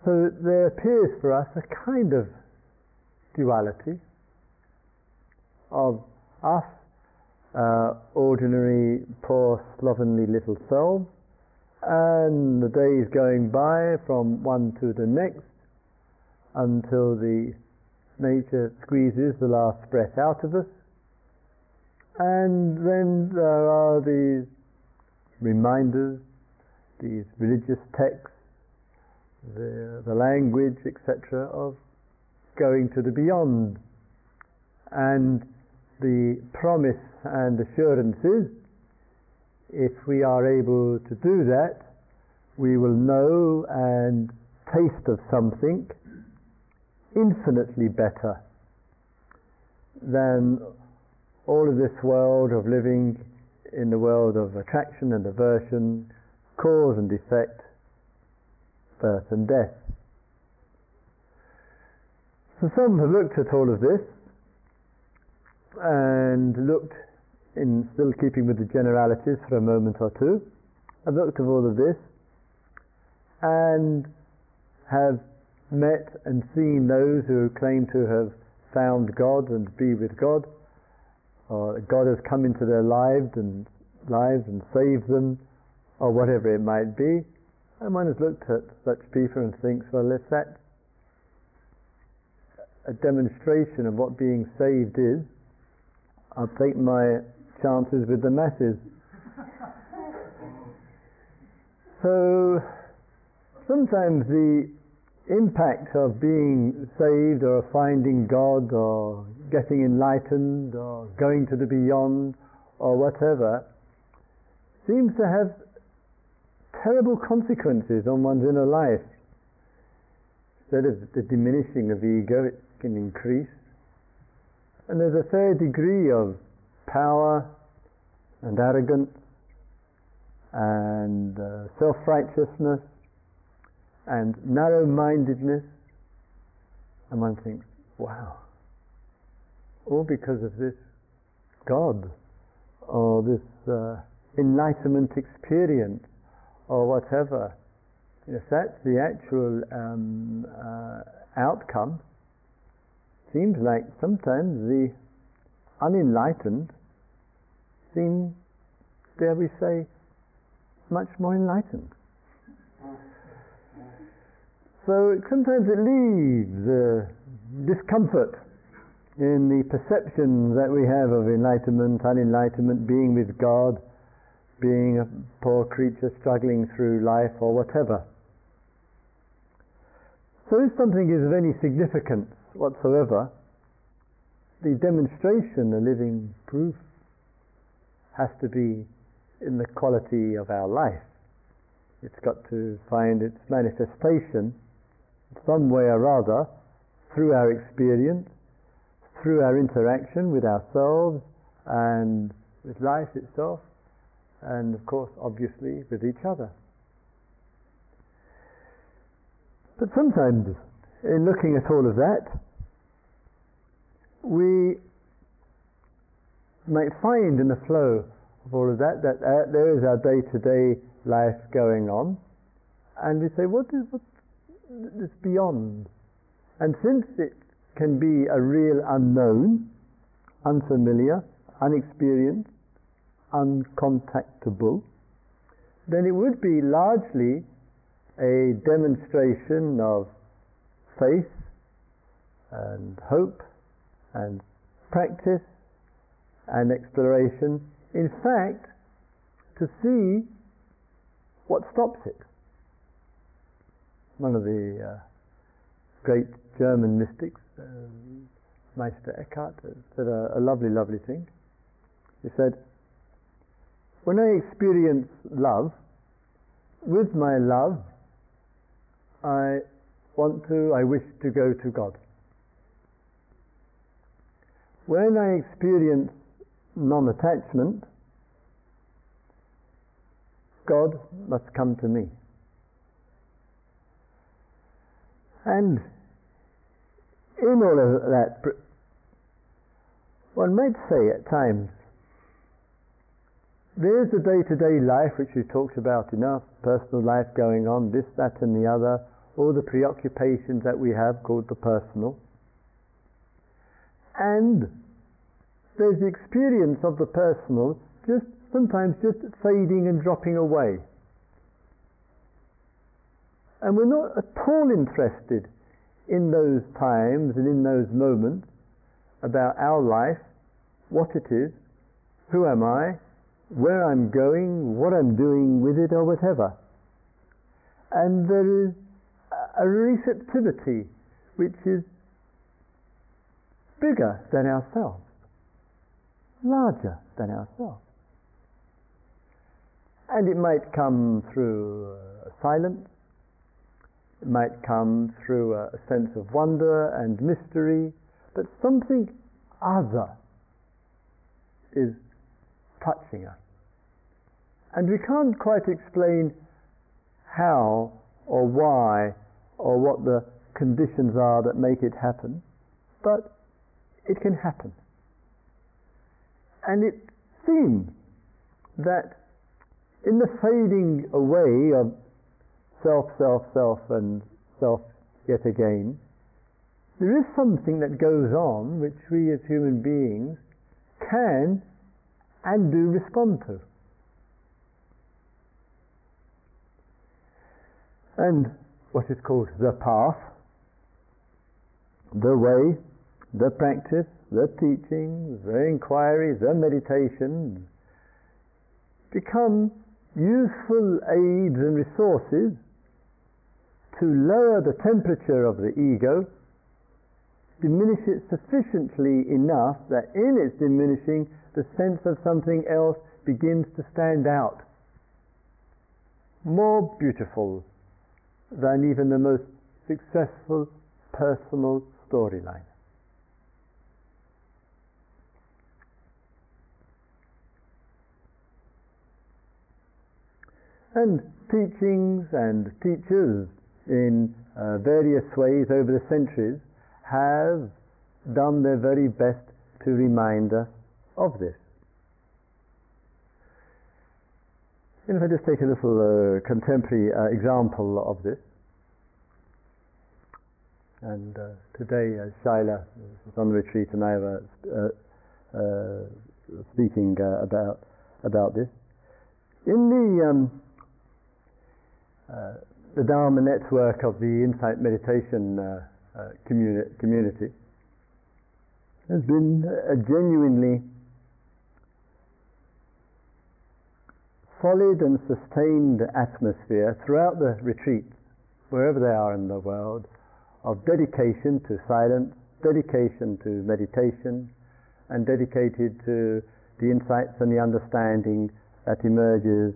So there appears for us a kind of duality of us, uh, ordinary, poor, slovenly little selves, and the days going by from one to the next until the nature squeezes the last breath out of us. And then there are these reminders, these religious texts, the, the language, etc., of going to the beyond. And the promise and assurances if we are able to do that, we will know and taste of something infinitely better than all of this world of living in the world of attraction and aversion, cause and effect, birth and death. So some have looked at all of this and looked in still keeping with the generalities for a moment or two, I've looked at all of this and have met and seen those who claim to have found God and be with God, or God has come into their lives and lives and saved them, or whatever it might be. And one has looked at such people and thinks, well, if that's a demonstration of what being saved is, I'll take my chances with the masses. so sometimes the impact of being saved or finding God or getting enlightened or going to the beyond or whatever seems to have terrible consequences on one's inner life. Instead of the diminishing of the ego, it can increase. And there's a third degree of power and arrogance and uh, self righteousness and narrow mindedness. And one thinks, wow, all because of this God or this uh, enlightenment experience or whatever. If that's the actual um, uh, outcome, seems like sometimes the unenlightened seem, dare we say, much more enlightened. So sometimes it leaves a discomfort in the perception that we have of enlightenment, unenlightenment, being with God, being a poor creature struggling through life or whatever. So if something is of any significance whatsoever, the demonstration, the living proof, has to be in the quality of our life. It's got to find its manifestation some way or other through our experience, through our interaction with ourselves and with life itself, and of course, obviously, with each other. But sometimes, in looking at all of that, we might find in the flow of all of that that uh, there is our day-to-day life going on, and we say, what is what is beyond? And since it can be a real unknown, unfamiliar, unexperienced, uncontactable, then it would be largely a demonstration of faith and hope and practice and exploration, in fact, to see what stops it. One of the uh, great German mystics, uh, Meister Eckhart, uh, said a, a lovely, lovely thing. He said, When I experience love, with my love, I want to, I wish to go to God. When I experience non attachment, God must come to me. And in all of that one might say at times, there's the day to day life which we've talked about enough, personal life going on, this, that, and the other, all the preoccupations that we have called the personal. And there's the experience of the personal just sometimes just fading and dropping away. And we're not at all interested in those times and in those moments about our life, what it is, who am I, where I'm going, what I'm doing with it, or whatever. And there is a receptivity which is bigger than ourselves, larger than ourselves. And it might come through uh, silence, it might come through a, a sense of wonder and mystery, but something other is touching us. And we can't quite explain how or why or what the conditions are that make it happen, but it can happen. And it seems that in the fading away of self, self, self, and self yet again, there is something that goes on which we as human beings can and do respond to. And what is called the path, the way, the practice, the teaching, the inquiry, the meditation become useful aids and resources to lower the temperature of the ego, diminish it sufficiently enough that in its diminishing, the sense of something else begins to stand out. More beautiful than even the most successful personal storyline. and teachings and teachers in uh, various ways over the centuries have done their very best to remind us of this. And if I just take a little uh, contemporary uh, example of this, and uh, today uh, Shaila is on the retreat and I was uh, speaking about about this. In the um, uh, the Dharma network of the Insight Meditation uh, communi- community has been a genuinely solid and sustained atmosphere throughout the retreats, wherever they are in the world, of dedication to silence, dedication to meditation, and dedicated to the insights and the understanding that emerges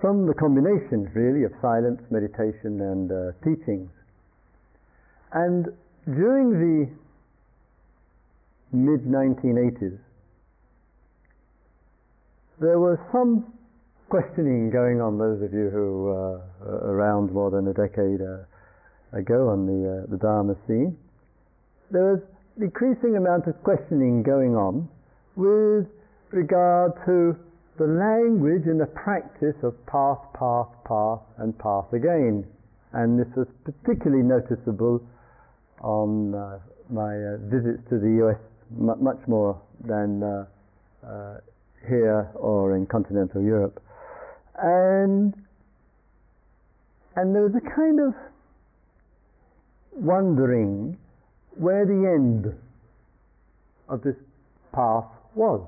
from the combination really of silence, meditation, and uh, teachings. And during the mid 1980s, there was some questioning going on. Those of you who uh, are around more than a decade uh, ago on the uh, the Dharma scene, there was decreasing amount of questioning going on with regard to the language and the practice of path, path, path, and path again. And this was particularly noticeable on uh, my uh, visits to the US, m- much more than uh, uh, here or in continental Europe. And, and there was a kind of wondering where the end of this path was.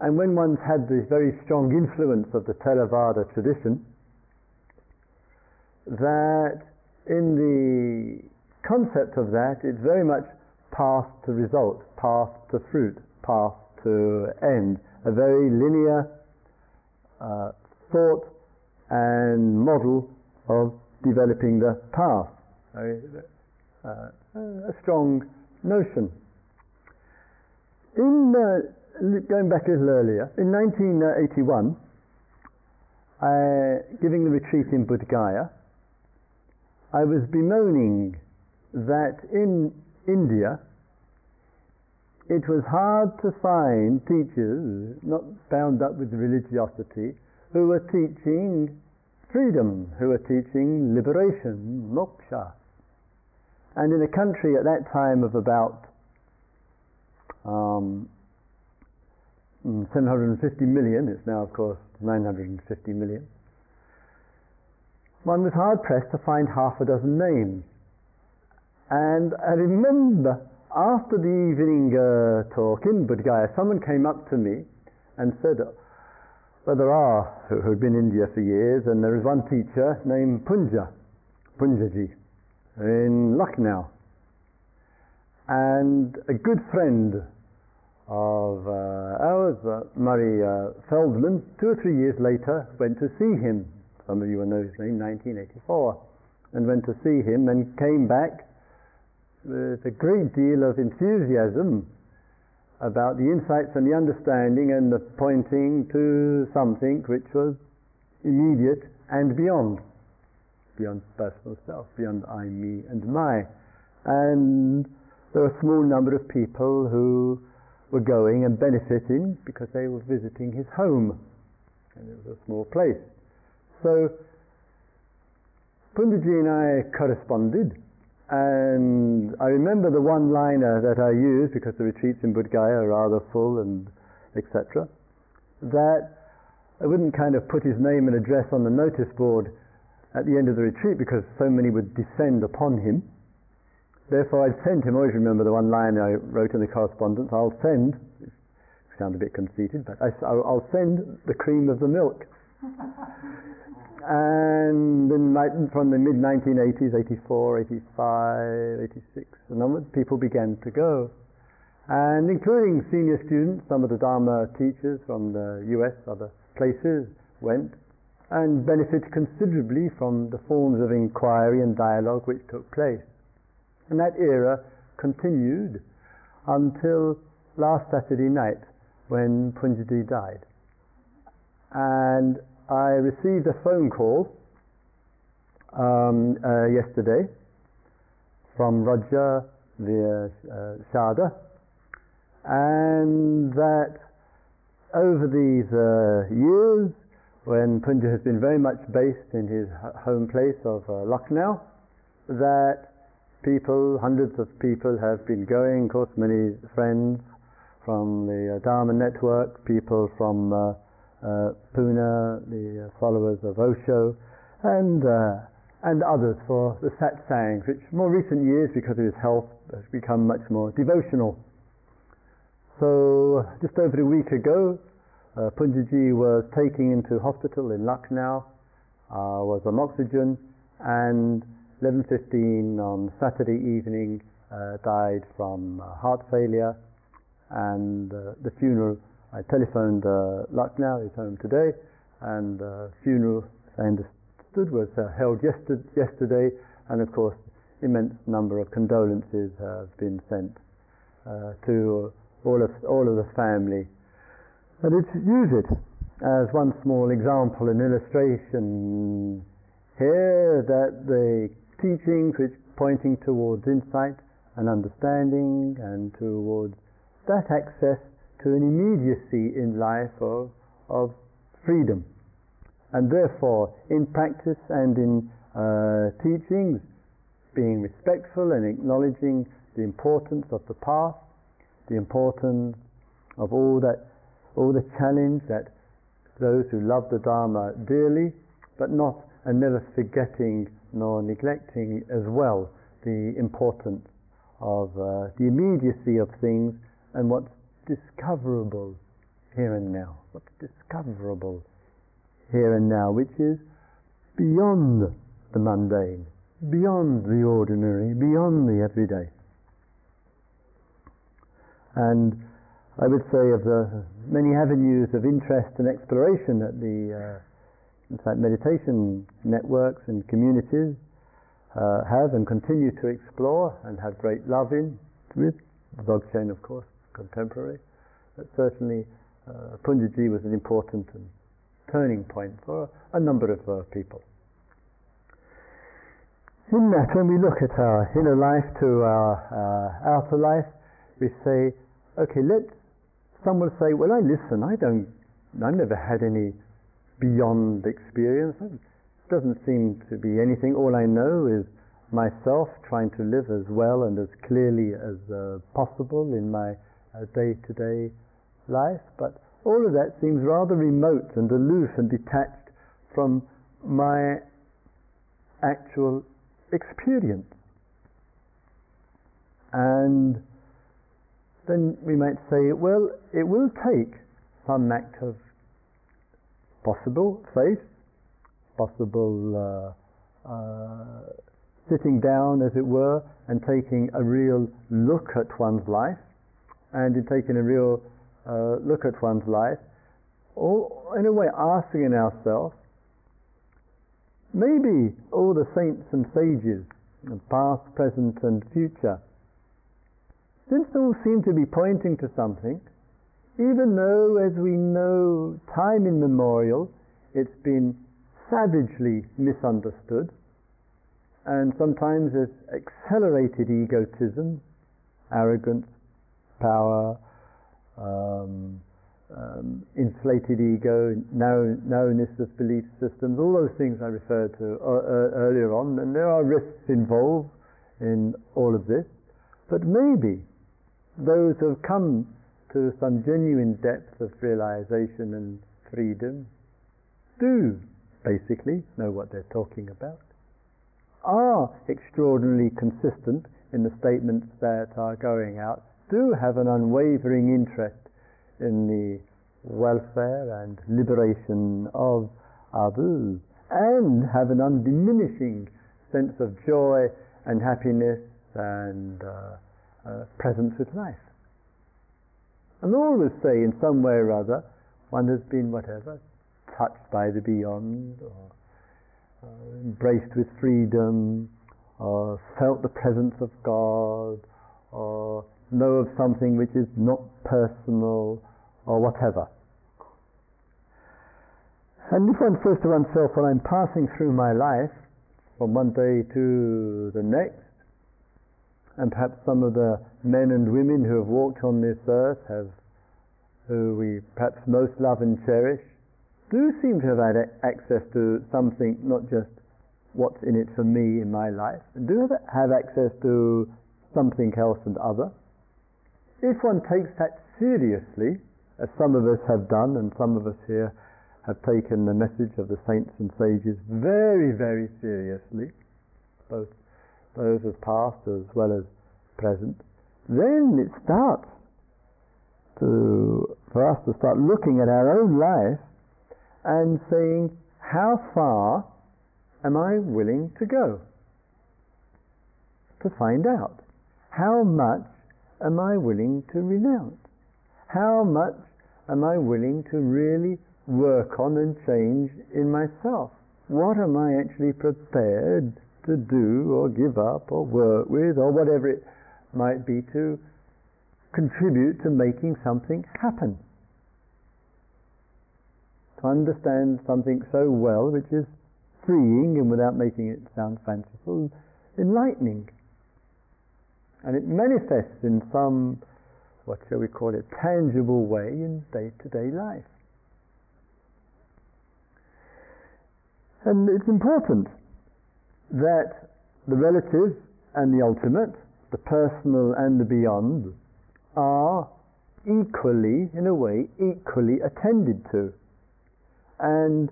And when one's had this very strong influence of the Theravada tradition, that in the concept of that, it's very much path to result, path to fruit, path to end, a very linear uh, thought and model of developing the path. Uh, a strong notion. In the going back a little earlier, in 1981, uh, giving the retreat in Bodh Gaya, I was bemoaning that in India it was hard to find teachers not bound up with religiosity who were teaching freedom, who were teaching liberation, moksha. And in a country at that time of about um, 750 million, it's now of course 950 million, one was hard pressed to find half a dozen names. And I remember after the evening uh, talk in Bodh Gaya, someone came up to me and said, well, there are who, who've been in India for years, and there is one teacher named Punja, Punjaji, in Lucknow. And a good friend of uh, ours, uh, Murray uh, Feldman, two or three years later went to see him. Some of you will know his name, 1984, and went to see him and came back with a great deal of enthusiasm about the insights and the understanding and the pointing to something which was immediate and beyond, beyond personal self, beyond I, me, and my. And there were a small number of people who were going and benefiting because they were visiting his home, and it was a small place. So Punjaji and I corresponded and I remember the one liner that I used, because the retreats in Bodh are rather full and etc., that I wouldn't kind of put his name and address on the notice board at the end of the retreat because so many would descend upon him. Therefore, I'd send him, always remember the one line I wrote in the correspondence, I'll send, sound a bit conceited, but I, will send the cream of the milk. and from the mid 1980s, 84, 85, 86, and onwards, people began to go. And including senior students, some of the Dharma teachers from the US, other places, went and benefited considerably from the forms of inquiry and dialogue which took place. And that era continued until last Saturday night when Punjaji died. And I received a phone call um, uh, yesterday from Roger via uh, Shada, and that over these uh, years, when Punja has been very much based in his home place of uh, Lucknow, that people, hundreds of people, have been going. Of course, many friends from the uh, Dharma network, people from uh, uh, Pune, the uh, followers of Osho, and uh, and others for the satsangs, which more recent years, because of his health, has become much more devotional. So just over a week ago, uh, Punjaji was taken into hospital in Lucknow, uh, was on oxygen, and 11.15 on Saturday evening uh, died from heart failure, and the funeral I telephoned uh, Lucknow, he's home today, and uh, funeral, I understood, was uh, held yesterday, yesterday, and of course, immense number of condolences have been sent uh, to all of all of the family. And it's, use it as one small example, an illustration here that the teachings which pointing towards insight and understanding and towards that access to an immediacy in life of, of freedom. And therefore, in practice and in uh, teachings, being respectful and acknowledging the importance of the path, the importance of all that, all the challenge that those who love the Dharma dearly, but not and never forgetting nor neglecting as well the importance of uh, the immediacy of things and what's discoverable here and now. What's discoverable here and now, which is beyond the mundane, beyond the ordinary, beyond the everyday. And I would say of the many avenues of interest and exploration that the uh, Insight Meditation networks and communities uh, have and continue to explore and have great love in, with Dzogchen, of course, contemporary, but certainly uh, Punjaji was an important turning point for a number of uh, people. In that, when we look at our inner life to our uh, outer life, we say okay, let someone say, well, I listen, I don't, I've never had any beyond experience. It doesn't seem to be anything. All I know is myself trying to live as well and as clearly as uh, possible in my day to day life. But all of that seems rather remote and aloof and detached from my actual experience. And then we might say, well, it will take some act of possible faith, possible uh, uh, sitting down, as it were, and taking a real look at one's life, and in taking a real uh, look at one's life, or in a way asking in ourselves, maybe all the saints and sages, past, present, and future, since they all seem to be pointing to something, even though, as we know, time immemorial, it's been savagely misunderstood, and sometimes as accelerated egotism, arrogance, power, um, um, inflated ego, narrow, narrowness of belief systems, all those things I referred to uh, uh, earlier on, and there are risks involved in all of this. But maybe those who have come to some genuine depth of realization and freedom do basically know what they're talking about, are extraordinarily consistent in the statements that are going out, do have an unwavering interest in the welfare and liberation of others, and have an undiminishing sense of joy and happiness and uh, uh, presence with life. And always say, in some way or other, one has been whatever, touched by the beyond, or uh, embraced with freedom, or felt the presence of God, or know of something which is not personal, or whatever. And if one says to oneself, well, I'm passing through my life from one day to the next, and perhaps some of the men and women who have walked on this earth have, who we perhaps most love and cherish, do seem to have had access to something, not just what's in it for me in my life, do have access to something else and other. If one takes that seriously, as some of us have done, and some of us here have taken the message of the saints and sages very, very seriously, both those as past as well as present, then it starts to, for us to start looking at our own life and saying, how far am I willing to go? To find out. How much am I willing to renounce? How much am I willing to really work on and change in myself? What am I actually prepared to do or give up or work with or whatever it might be to contribute to making something happen. To understand something so well which is freeing and without making it sound fanciful, enlightening. And it manifests in some, what shall we call it, tangible way in day to day life. And it's important that the relative and the ultimate, the personal and the beyond, are equally, in a way, equally attended to. And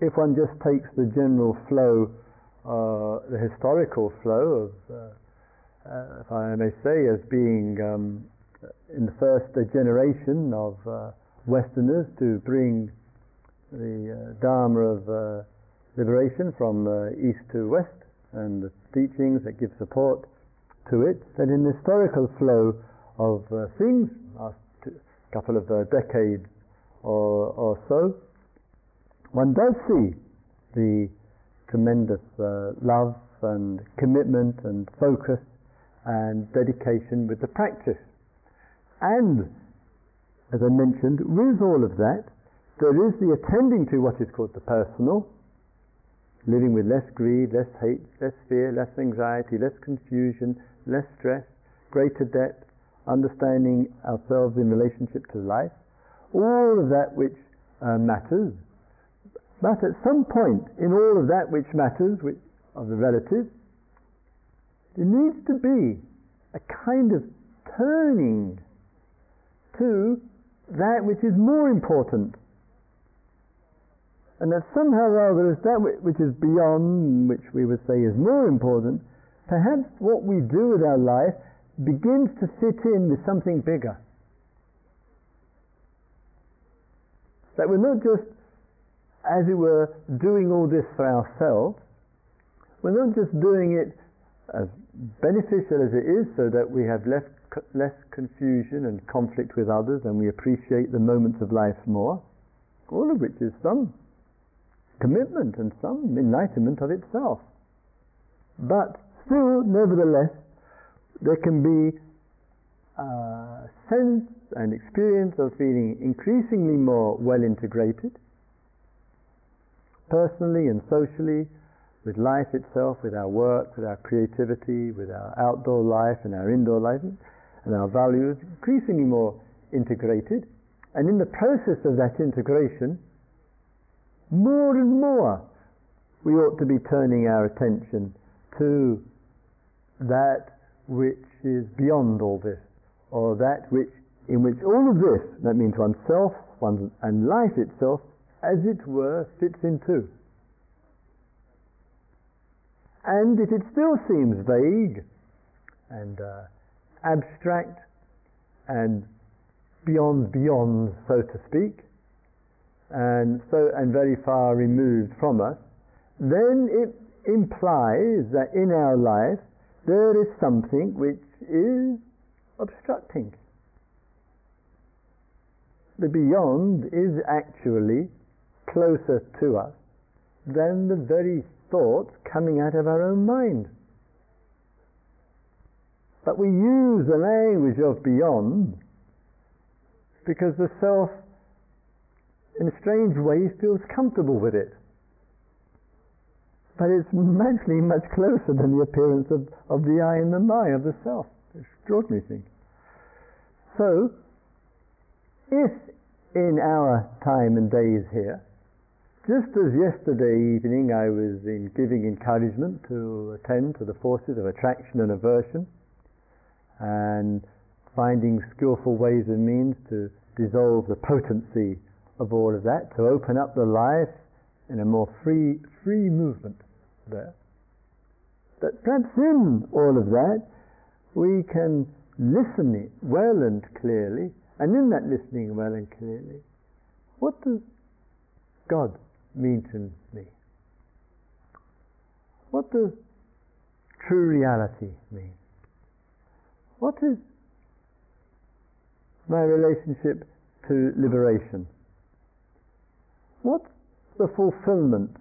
if one just takes the general flow, uh, the historical flow of, uh, uh, if I may say, as being um, in the first generation of uh, Westerners to bring the uh, Dharma of uh, liberation from uh, east to west and the teachings that give support to it, that in the historical flow of things, last couple of decades or, or, so, one does see the tremendous uh, love and commitment and focus and dedication with the practice. And, as I mentioned, with all of that, there is the attending to what is called the personal, living with less greed, less hate, less fear, less anxiety, less confusion, less stress, greater depth understanding ourselves in relationship to life, all of that which uh, matters. But at some point in all of that which matters, which, of the relative, there needs to be a kind of turning to that which is more important. And that somehow or other, is that which is beyond, which we would say is more important, perhaps what we do with our life begins to fit in with something bigger. That we're not just, as it were, doing all this for ourselves, we're not just doing it as beneficial as it is so that we have less, less confusion and conflict with others and we appreciate the moments of life more, all of which is some commitment and some enlightenment of itself. But still, nevertheless, there can be a sense and experience of feeling increasingly more well integrated, personally and socially, with life itself, with our work, with our creativity, with our outdoor life and our indoor life, and our values, increasingly more integrated. And in the process of that integration, more and more we ought to be turning our attention to that which is beyond all this, or that which in which all of this, that means oneself one, and life itself, as it were, fits into. And if it still seems vague and uh, abstract and beyond beyond, so to speak, and so and very far removed from us, then it implies that in our life there is something which is obstructing. The beyond is actually closer to us than the very thoughts coming out of our own mind. But we use the language of beyond because the self, in a strange way, feels comfortable with it but it's actually much closer than the appearance of, of the I and the my, of the self. Extraordinary thing. So, if in our time and days here, just as yesterday evening I was in giving encouragement to attend to the forces of attraction and aversion, and finding skillful ways and means to dissolve the potency of all of that, to open up the life in a more free, free movement there. But perhaps in all of that, we can listen well and clearly, and in that listening well and clearly, what does God mean to me? What does true reality mean? What is my relationship to liberation? What's the fulfillment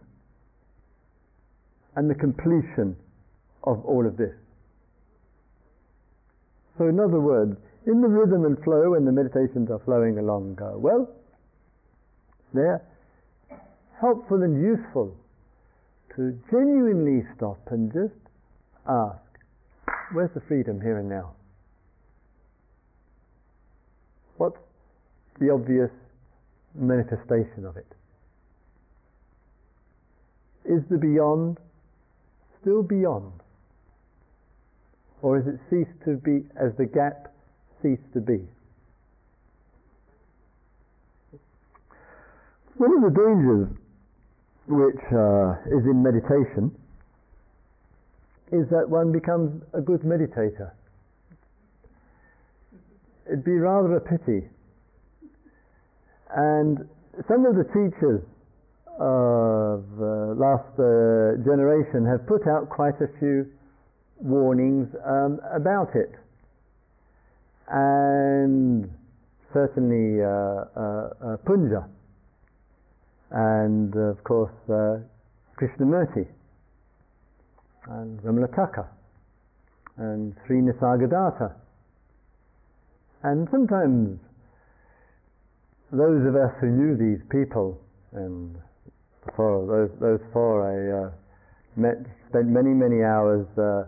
and the completion of all of this. So, in other words, in the rhythm and flow, when the meditations are flowing along uh, well, they're helpful and useful to genuinely stop and just ask, where's the freedom here and now? What's the obvious manifestation of it? Is the beyond still beyond? Or has it ceased to be as the gap ceased to be? One of the dangers which uh, is in meditation is that one becomes a good meditator. It'd be rather a pity. And some of the teachers of uh, last uh, generation have put out quite a few warnings um, about it. And certainly uh, uh, uh Punja, and of course uh, Krishnamurti, and Ramanataka, and Sri Nisargadatta. And sometimes those of us who knew these people and four, those, those four, I uh, met, spent many, many hours uh,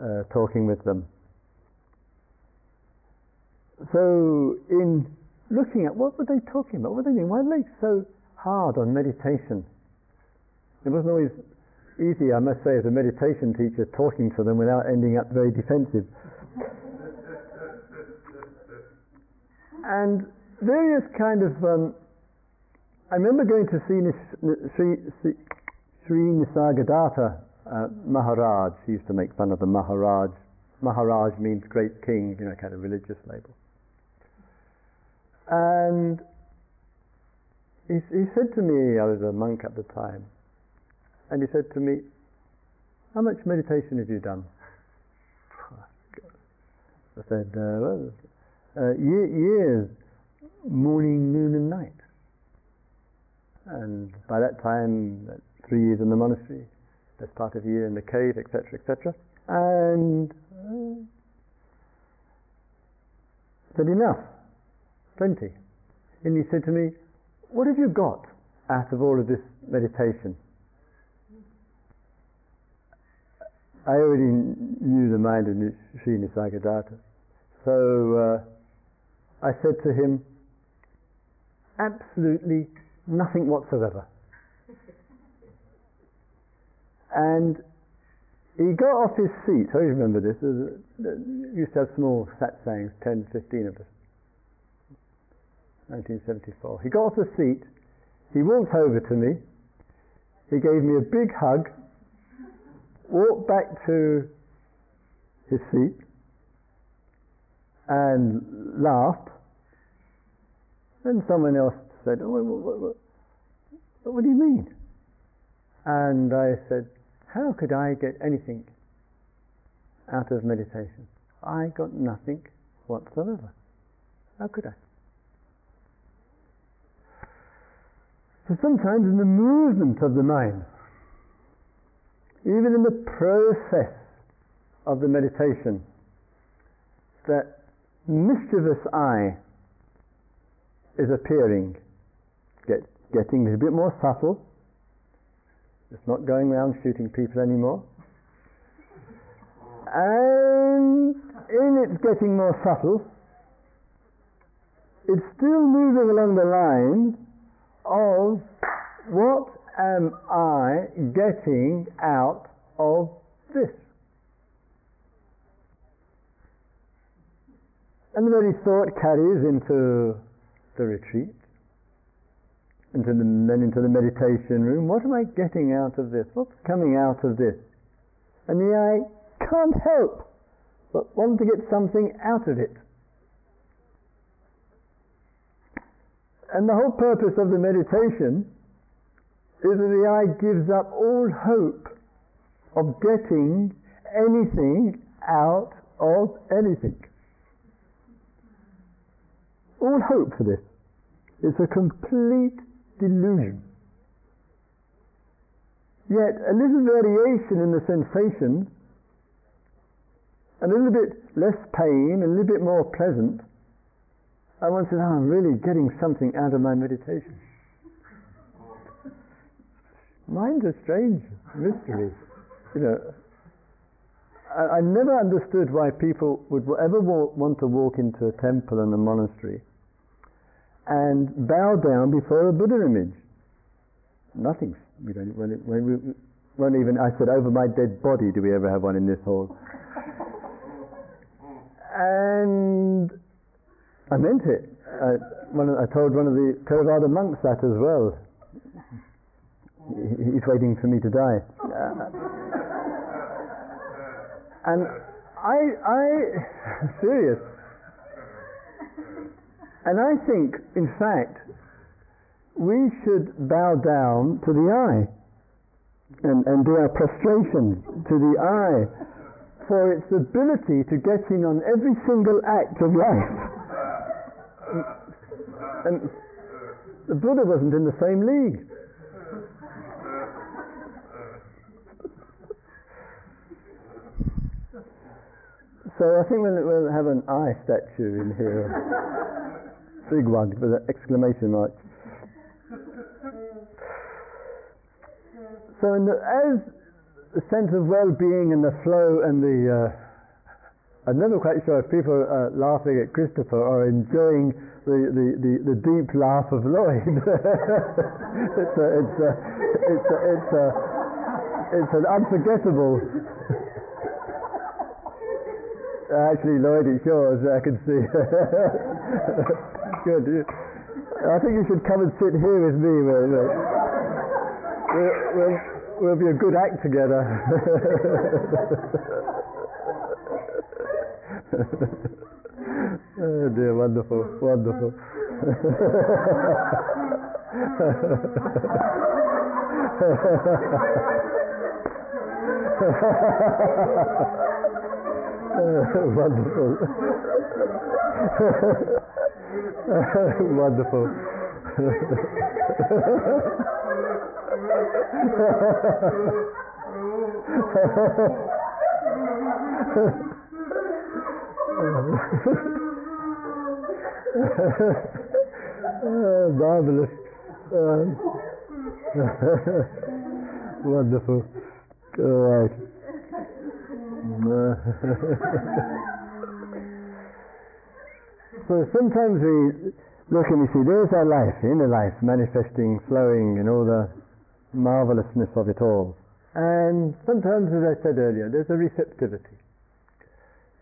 uh, talking with them. so in looking at what were they talking about? What were they doing? Why were they so hard on meditation? It wasn't always easy, I must say, as a meditation teacher, talking to them without ending up very defensive. and various kind of. Um, I remember going to see Sri, Sri, Nisargadatta uh, Maharaj. He used to make fun of the Maharaj. Maharaj means great king, you know, kind of religious label. And he, he said to me, I was a monk at the time, and he said to me, How much meditation have you done? I said, uh, well, uh, years, morning, noon, and night. And by that time, three years in the monastery, that's part of a year in the cave, etc., etc. And uh, said, enough, plenty. And he said to me, what have you got out of all of this meditation? I already knew the mind of Sri Nisargadatta. So uh, I said to him, absolutely nothing whatsoever. and he got off his seat. I remember this. We used to have small satsangs, 10, 15 of us. 1974. He got off the seat. He walked over to me. He gave me a big hug walked back to his seat and laughed. Then someone else said, oh, what, what, what, what do you mean? And I said, how could I get anything out of meditation? I got nothing whatsoever. How could I? So sometimes in the movement of the mind, even in the process of the meditation, that mischievous I is appearing, get, getting a bit more subtle. It's not going around shooting people anymore. And in its getting more subtle, it's still moving along the line of what am I getting out of this? And the very thought carries into the retreat, into the, then into the meditation room. What am I getting out of this? What's coming out of this? And the can't help but want to get something out of it. And the whole purpose of the meditation is that the I gives up all hope of getting anything out of anything. All hope for this. It's a complete delusion. Yet a little variation in the sensation, a little bit less pain, a little bit more pleasant, I once said, oh, I'm really getting something out of my meditation. Mind's a strange mystery. You know, I, I never understood why people would ever want to walk into a temple and a monastery and bow down before a Buddha image. Nothing. We don't. When, it, when we, won't even. I said, over my dead body, do we ever have one in this hall? and I meant it. I, one, I told one of the Theravada monks that as well he's waiting for me to die. and I, I, serious. And I think, in fact, we should bow down to the I and, and do our prostration to the I for its ability to get in on every single act of life. And the Buddha wasn't in the same league. So I think we'll, we'll have an I statue in here. Big one with an exclamation mark. So the, as the sense of well-being and the flow and the uh, I'm never quite sure if people are laughing at Christopher or enjoying the, the, the, the deep laugh of Lloyd. it's, a, it's, a, it's, a, it's, a, it's an unforgettable. Actually, Lloyd, it's yours. I can see. Good. I think you should come and sit here with me. We'll, we'll, we'll be a good act together. Oh dear, wonderful, wonderful. Eh, wonderful. wonderful. marvelous. Um, wonderful. All right. so sometimes we look and we see there's our life, inner life, manifesting, flowing, and all the marvelousness of it all. And sometimes, as I said earlier, there's a receptivity.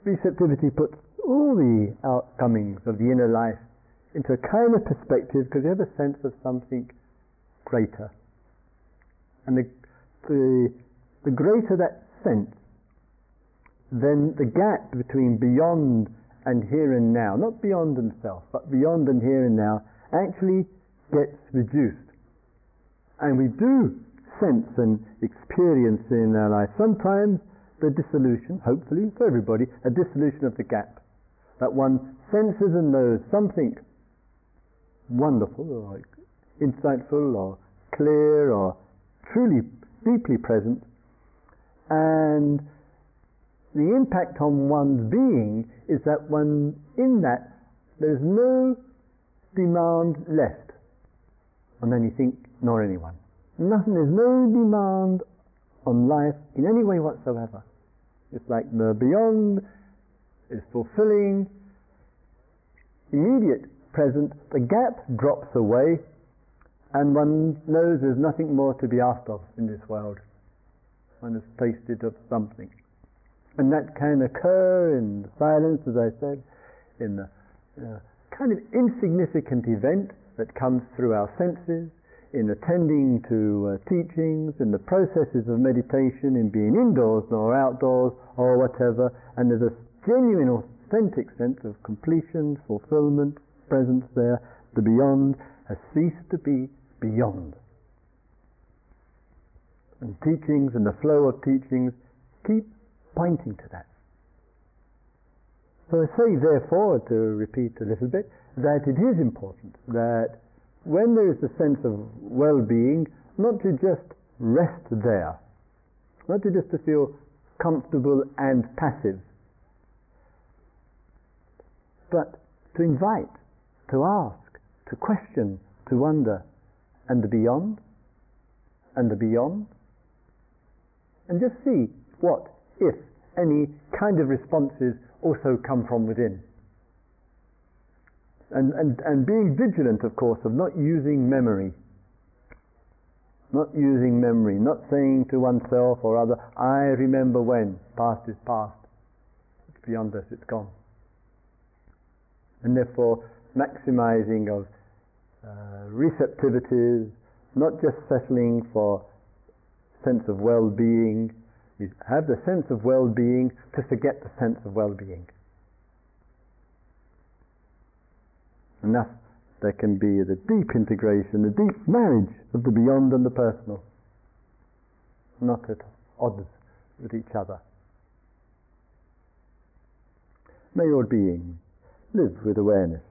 Receptivity puts all the outcomings of the inner life into a kind of perspective because you have a sense of something greater. And the, the, the greater that sense, then the gap between beyond and here and now, not beyond and self, but beyond and here and now, actually gets reduced. And we do sense and experience in our life sometimes the dissolution, hopefully for everybody, a dissolution of the gap. That one senses and knows something wonderful or insightful or clear or truly deeply present and the impact on one's being is that one in that there's no demand left on anything nor anyone. Nothing, there's no demand on life in any way whatsoever. It's like the beyond is fulfilling, immediate present, the gap drops away, and one knows there's nothing more to be asked of in this world. One has tasted of something. And that can occur in silence, as I said, in the uh, kind of insignificant event that comes through our senses, in attending to uh, teachings, in the processes of meditation, in being indoors or outdoors or whatever, and there's a genuine, authentic sense of completion, fulfillment, presence there. The beyond has ceased to be beyond. And teachings and the flow of teachings keep pointing to that. So I say, therefore, to repeat a little bit, that it is important that when there is a sense of well-being, not to just rest there, not to just to feel comfortable and passive, but to invite, to ask, to question, to wonder, and the beyond, and the beyond, and just see what, if any, kind of responses also come from within. And, and, and being vigilant, of course, of not using memory. Not using memory, not saying to oneself or other, I remember when, past is past. It's beyond us, it's gone. And therefore, maximizing of uh, receptivities, not just settling for sense of well-being, have the sense of well-being to forget the sense of well-being. And there can be the deep integration, the deep marriage of the beyond and the personal, not at odds with each other. May all beings live with awareness.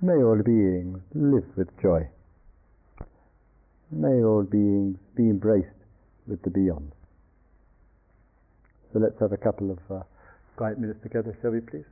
May all beings live with joy. May all beings be embraced with the beyond. So let's have a couple of uh, quiet minutes together, shall we please?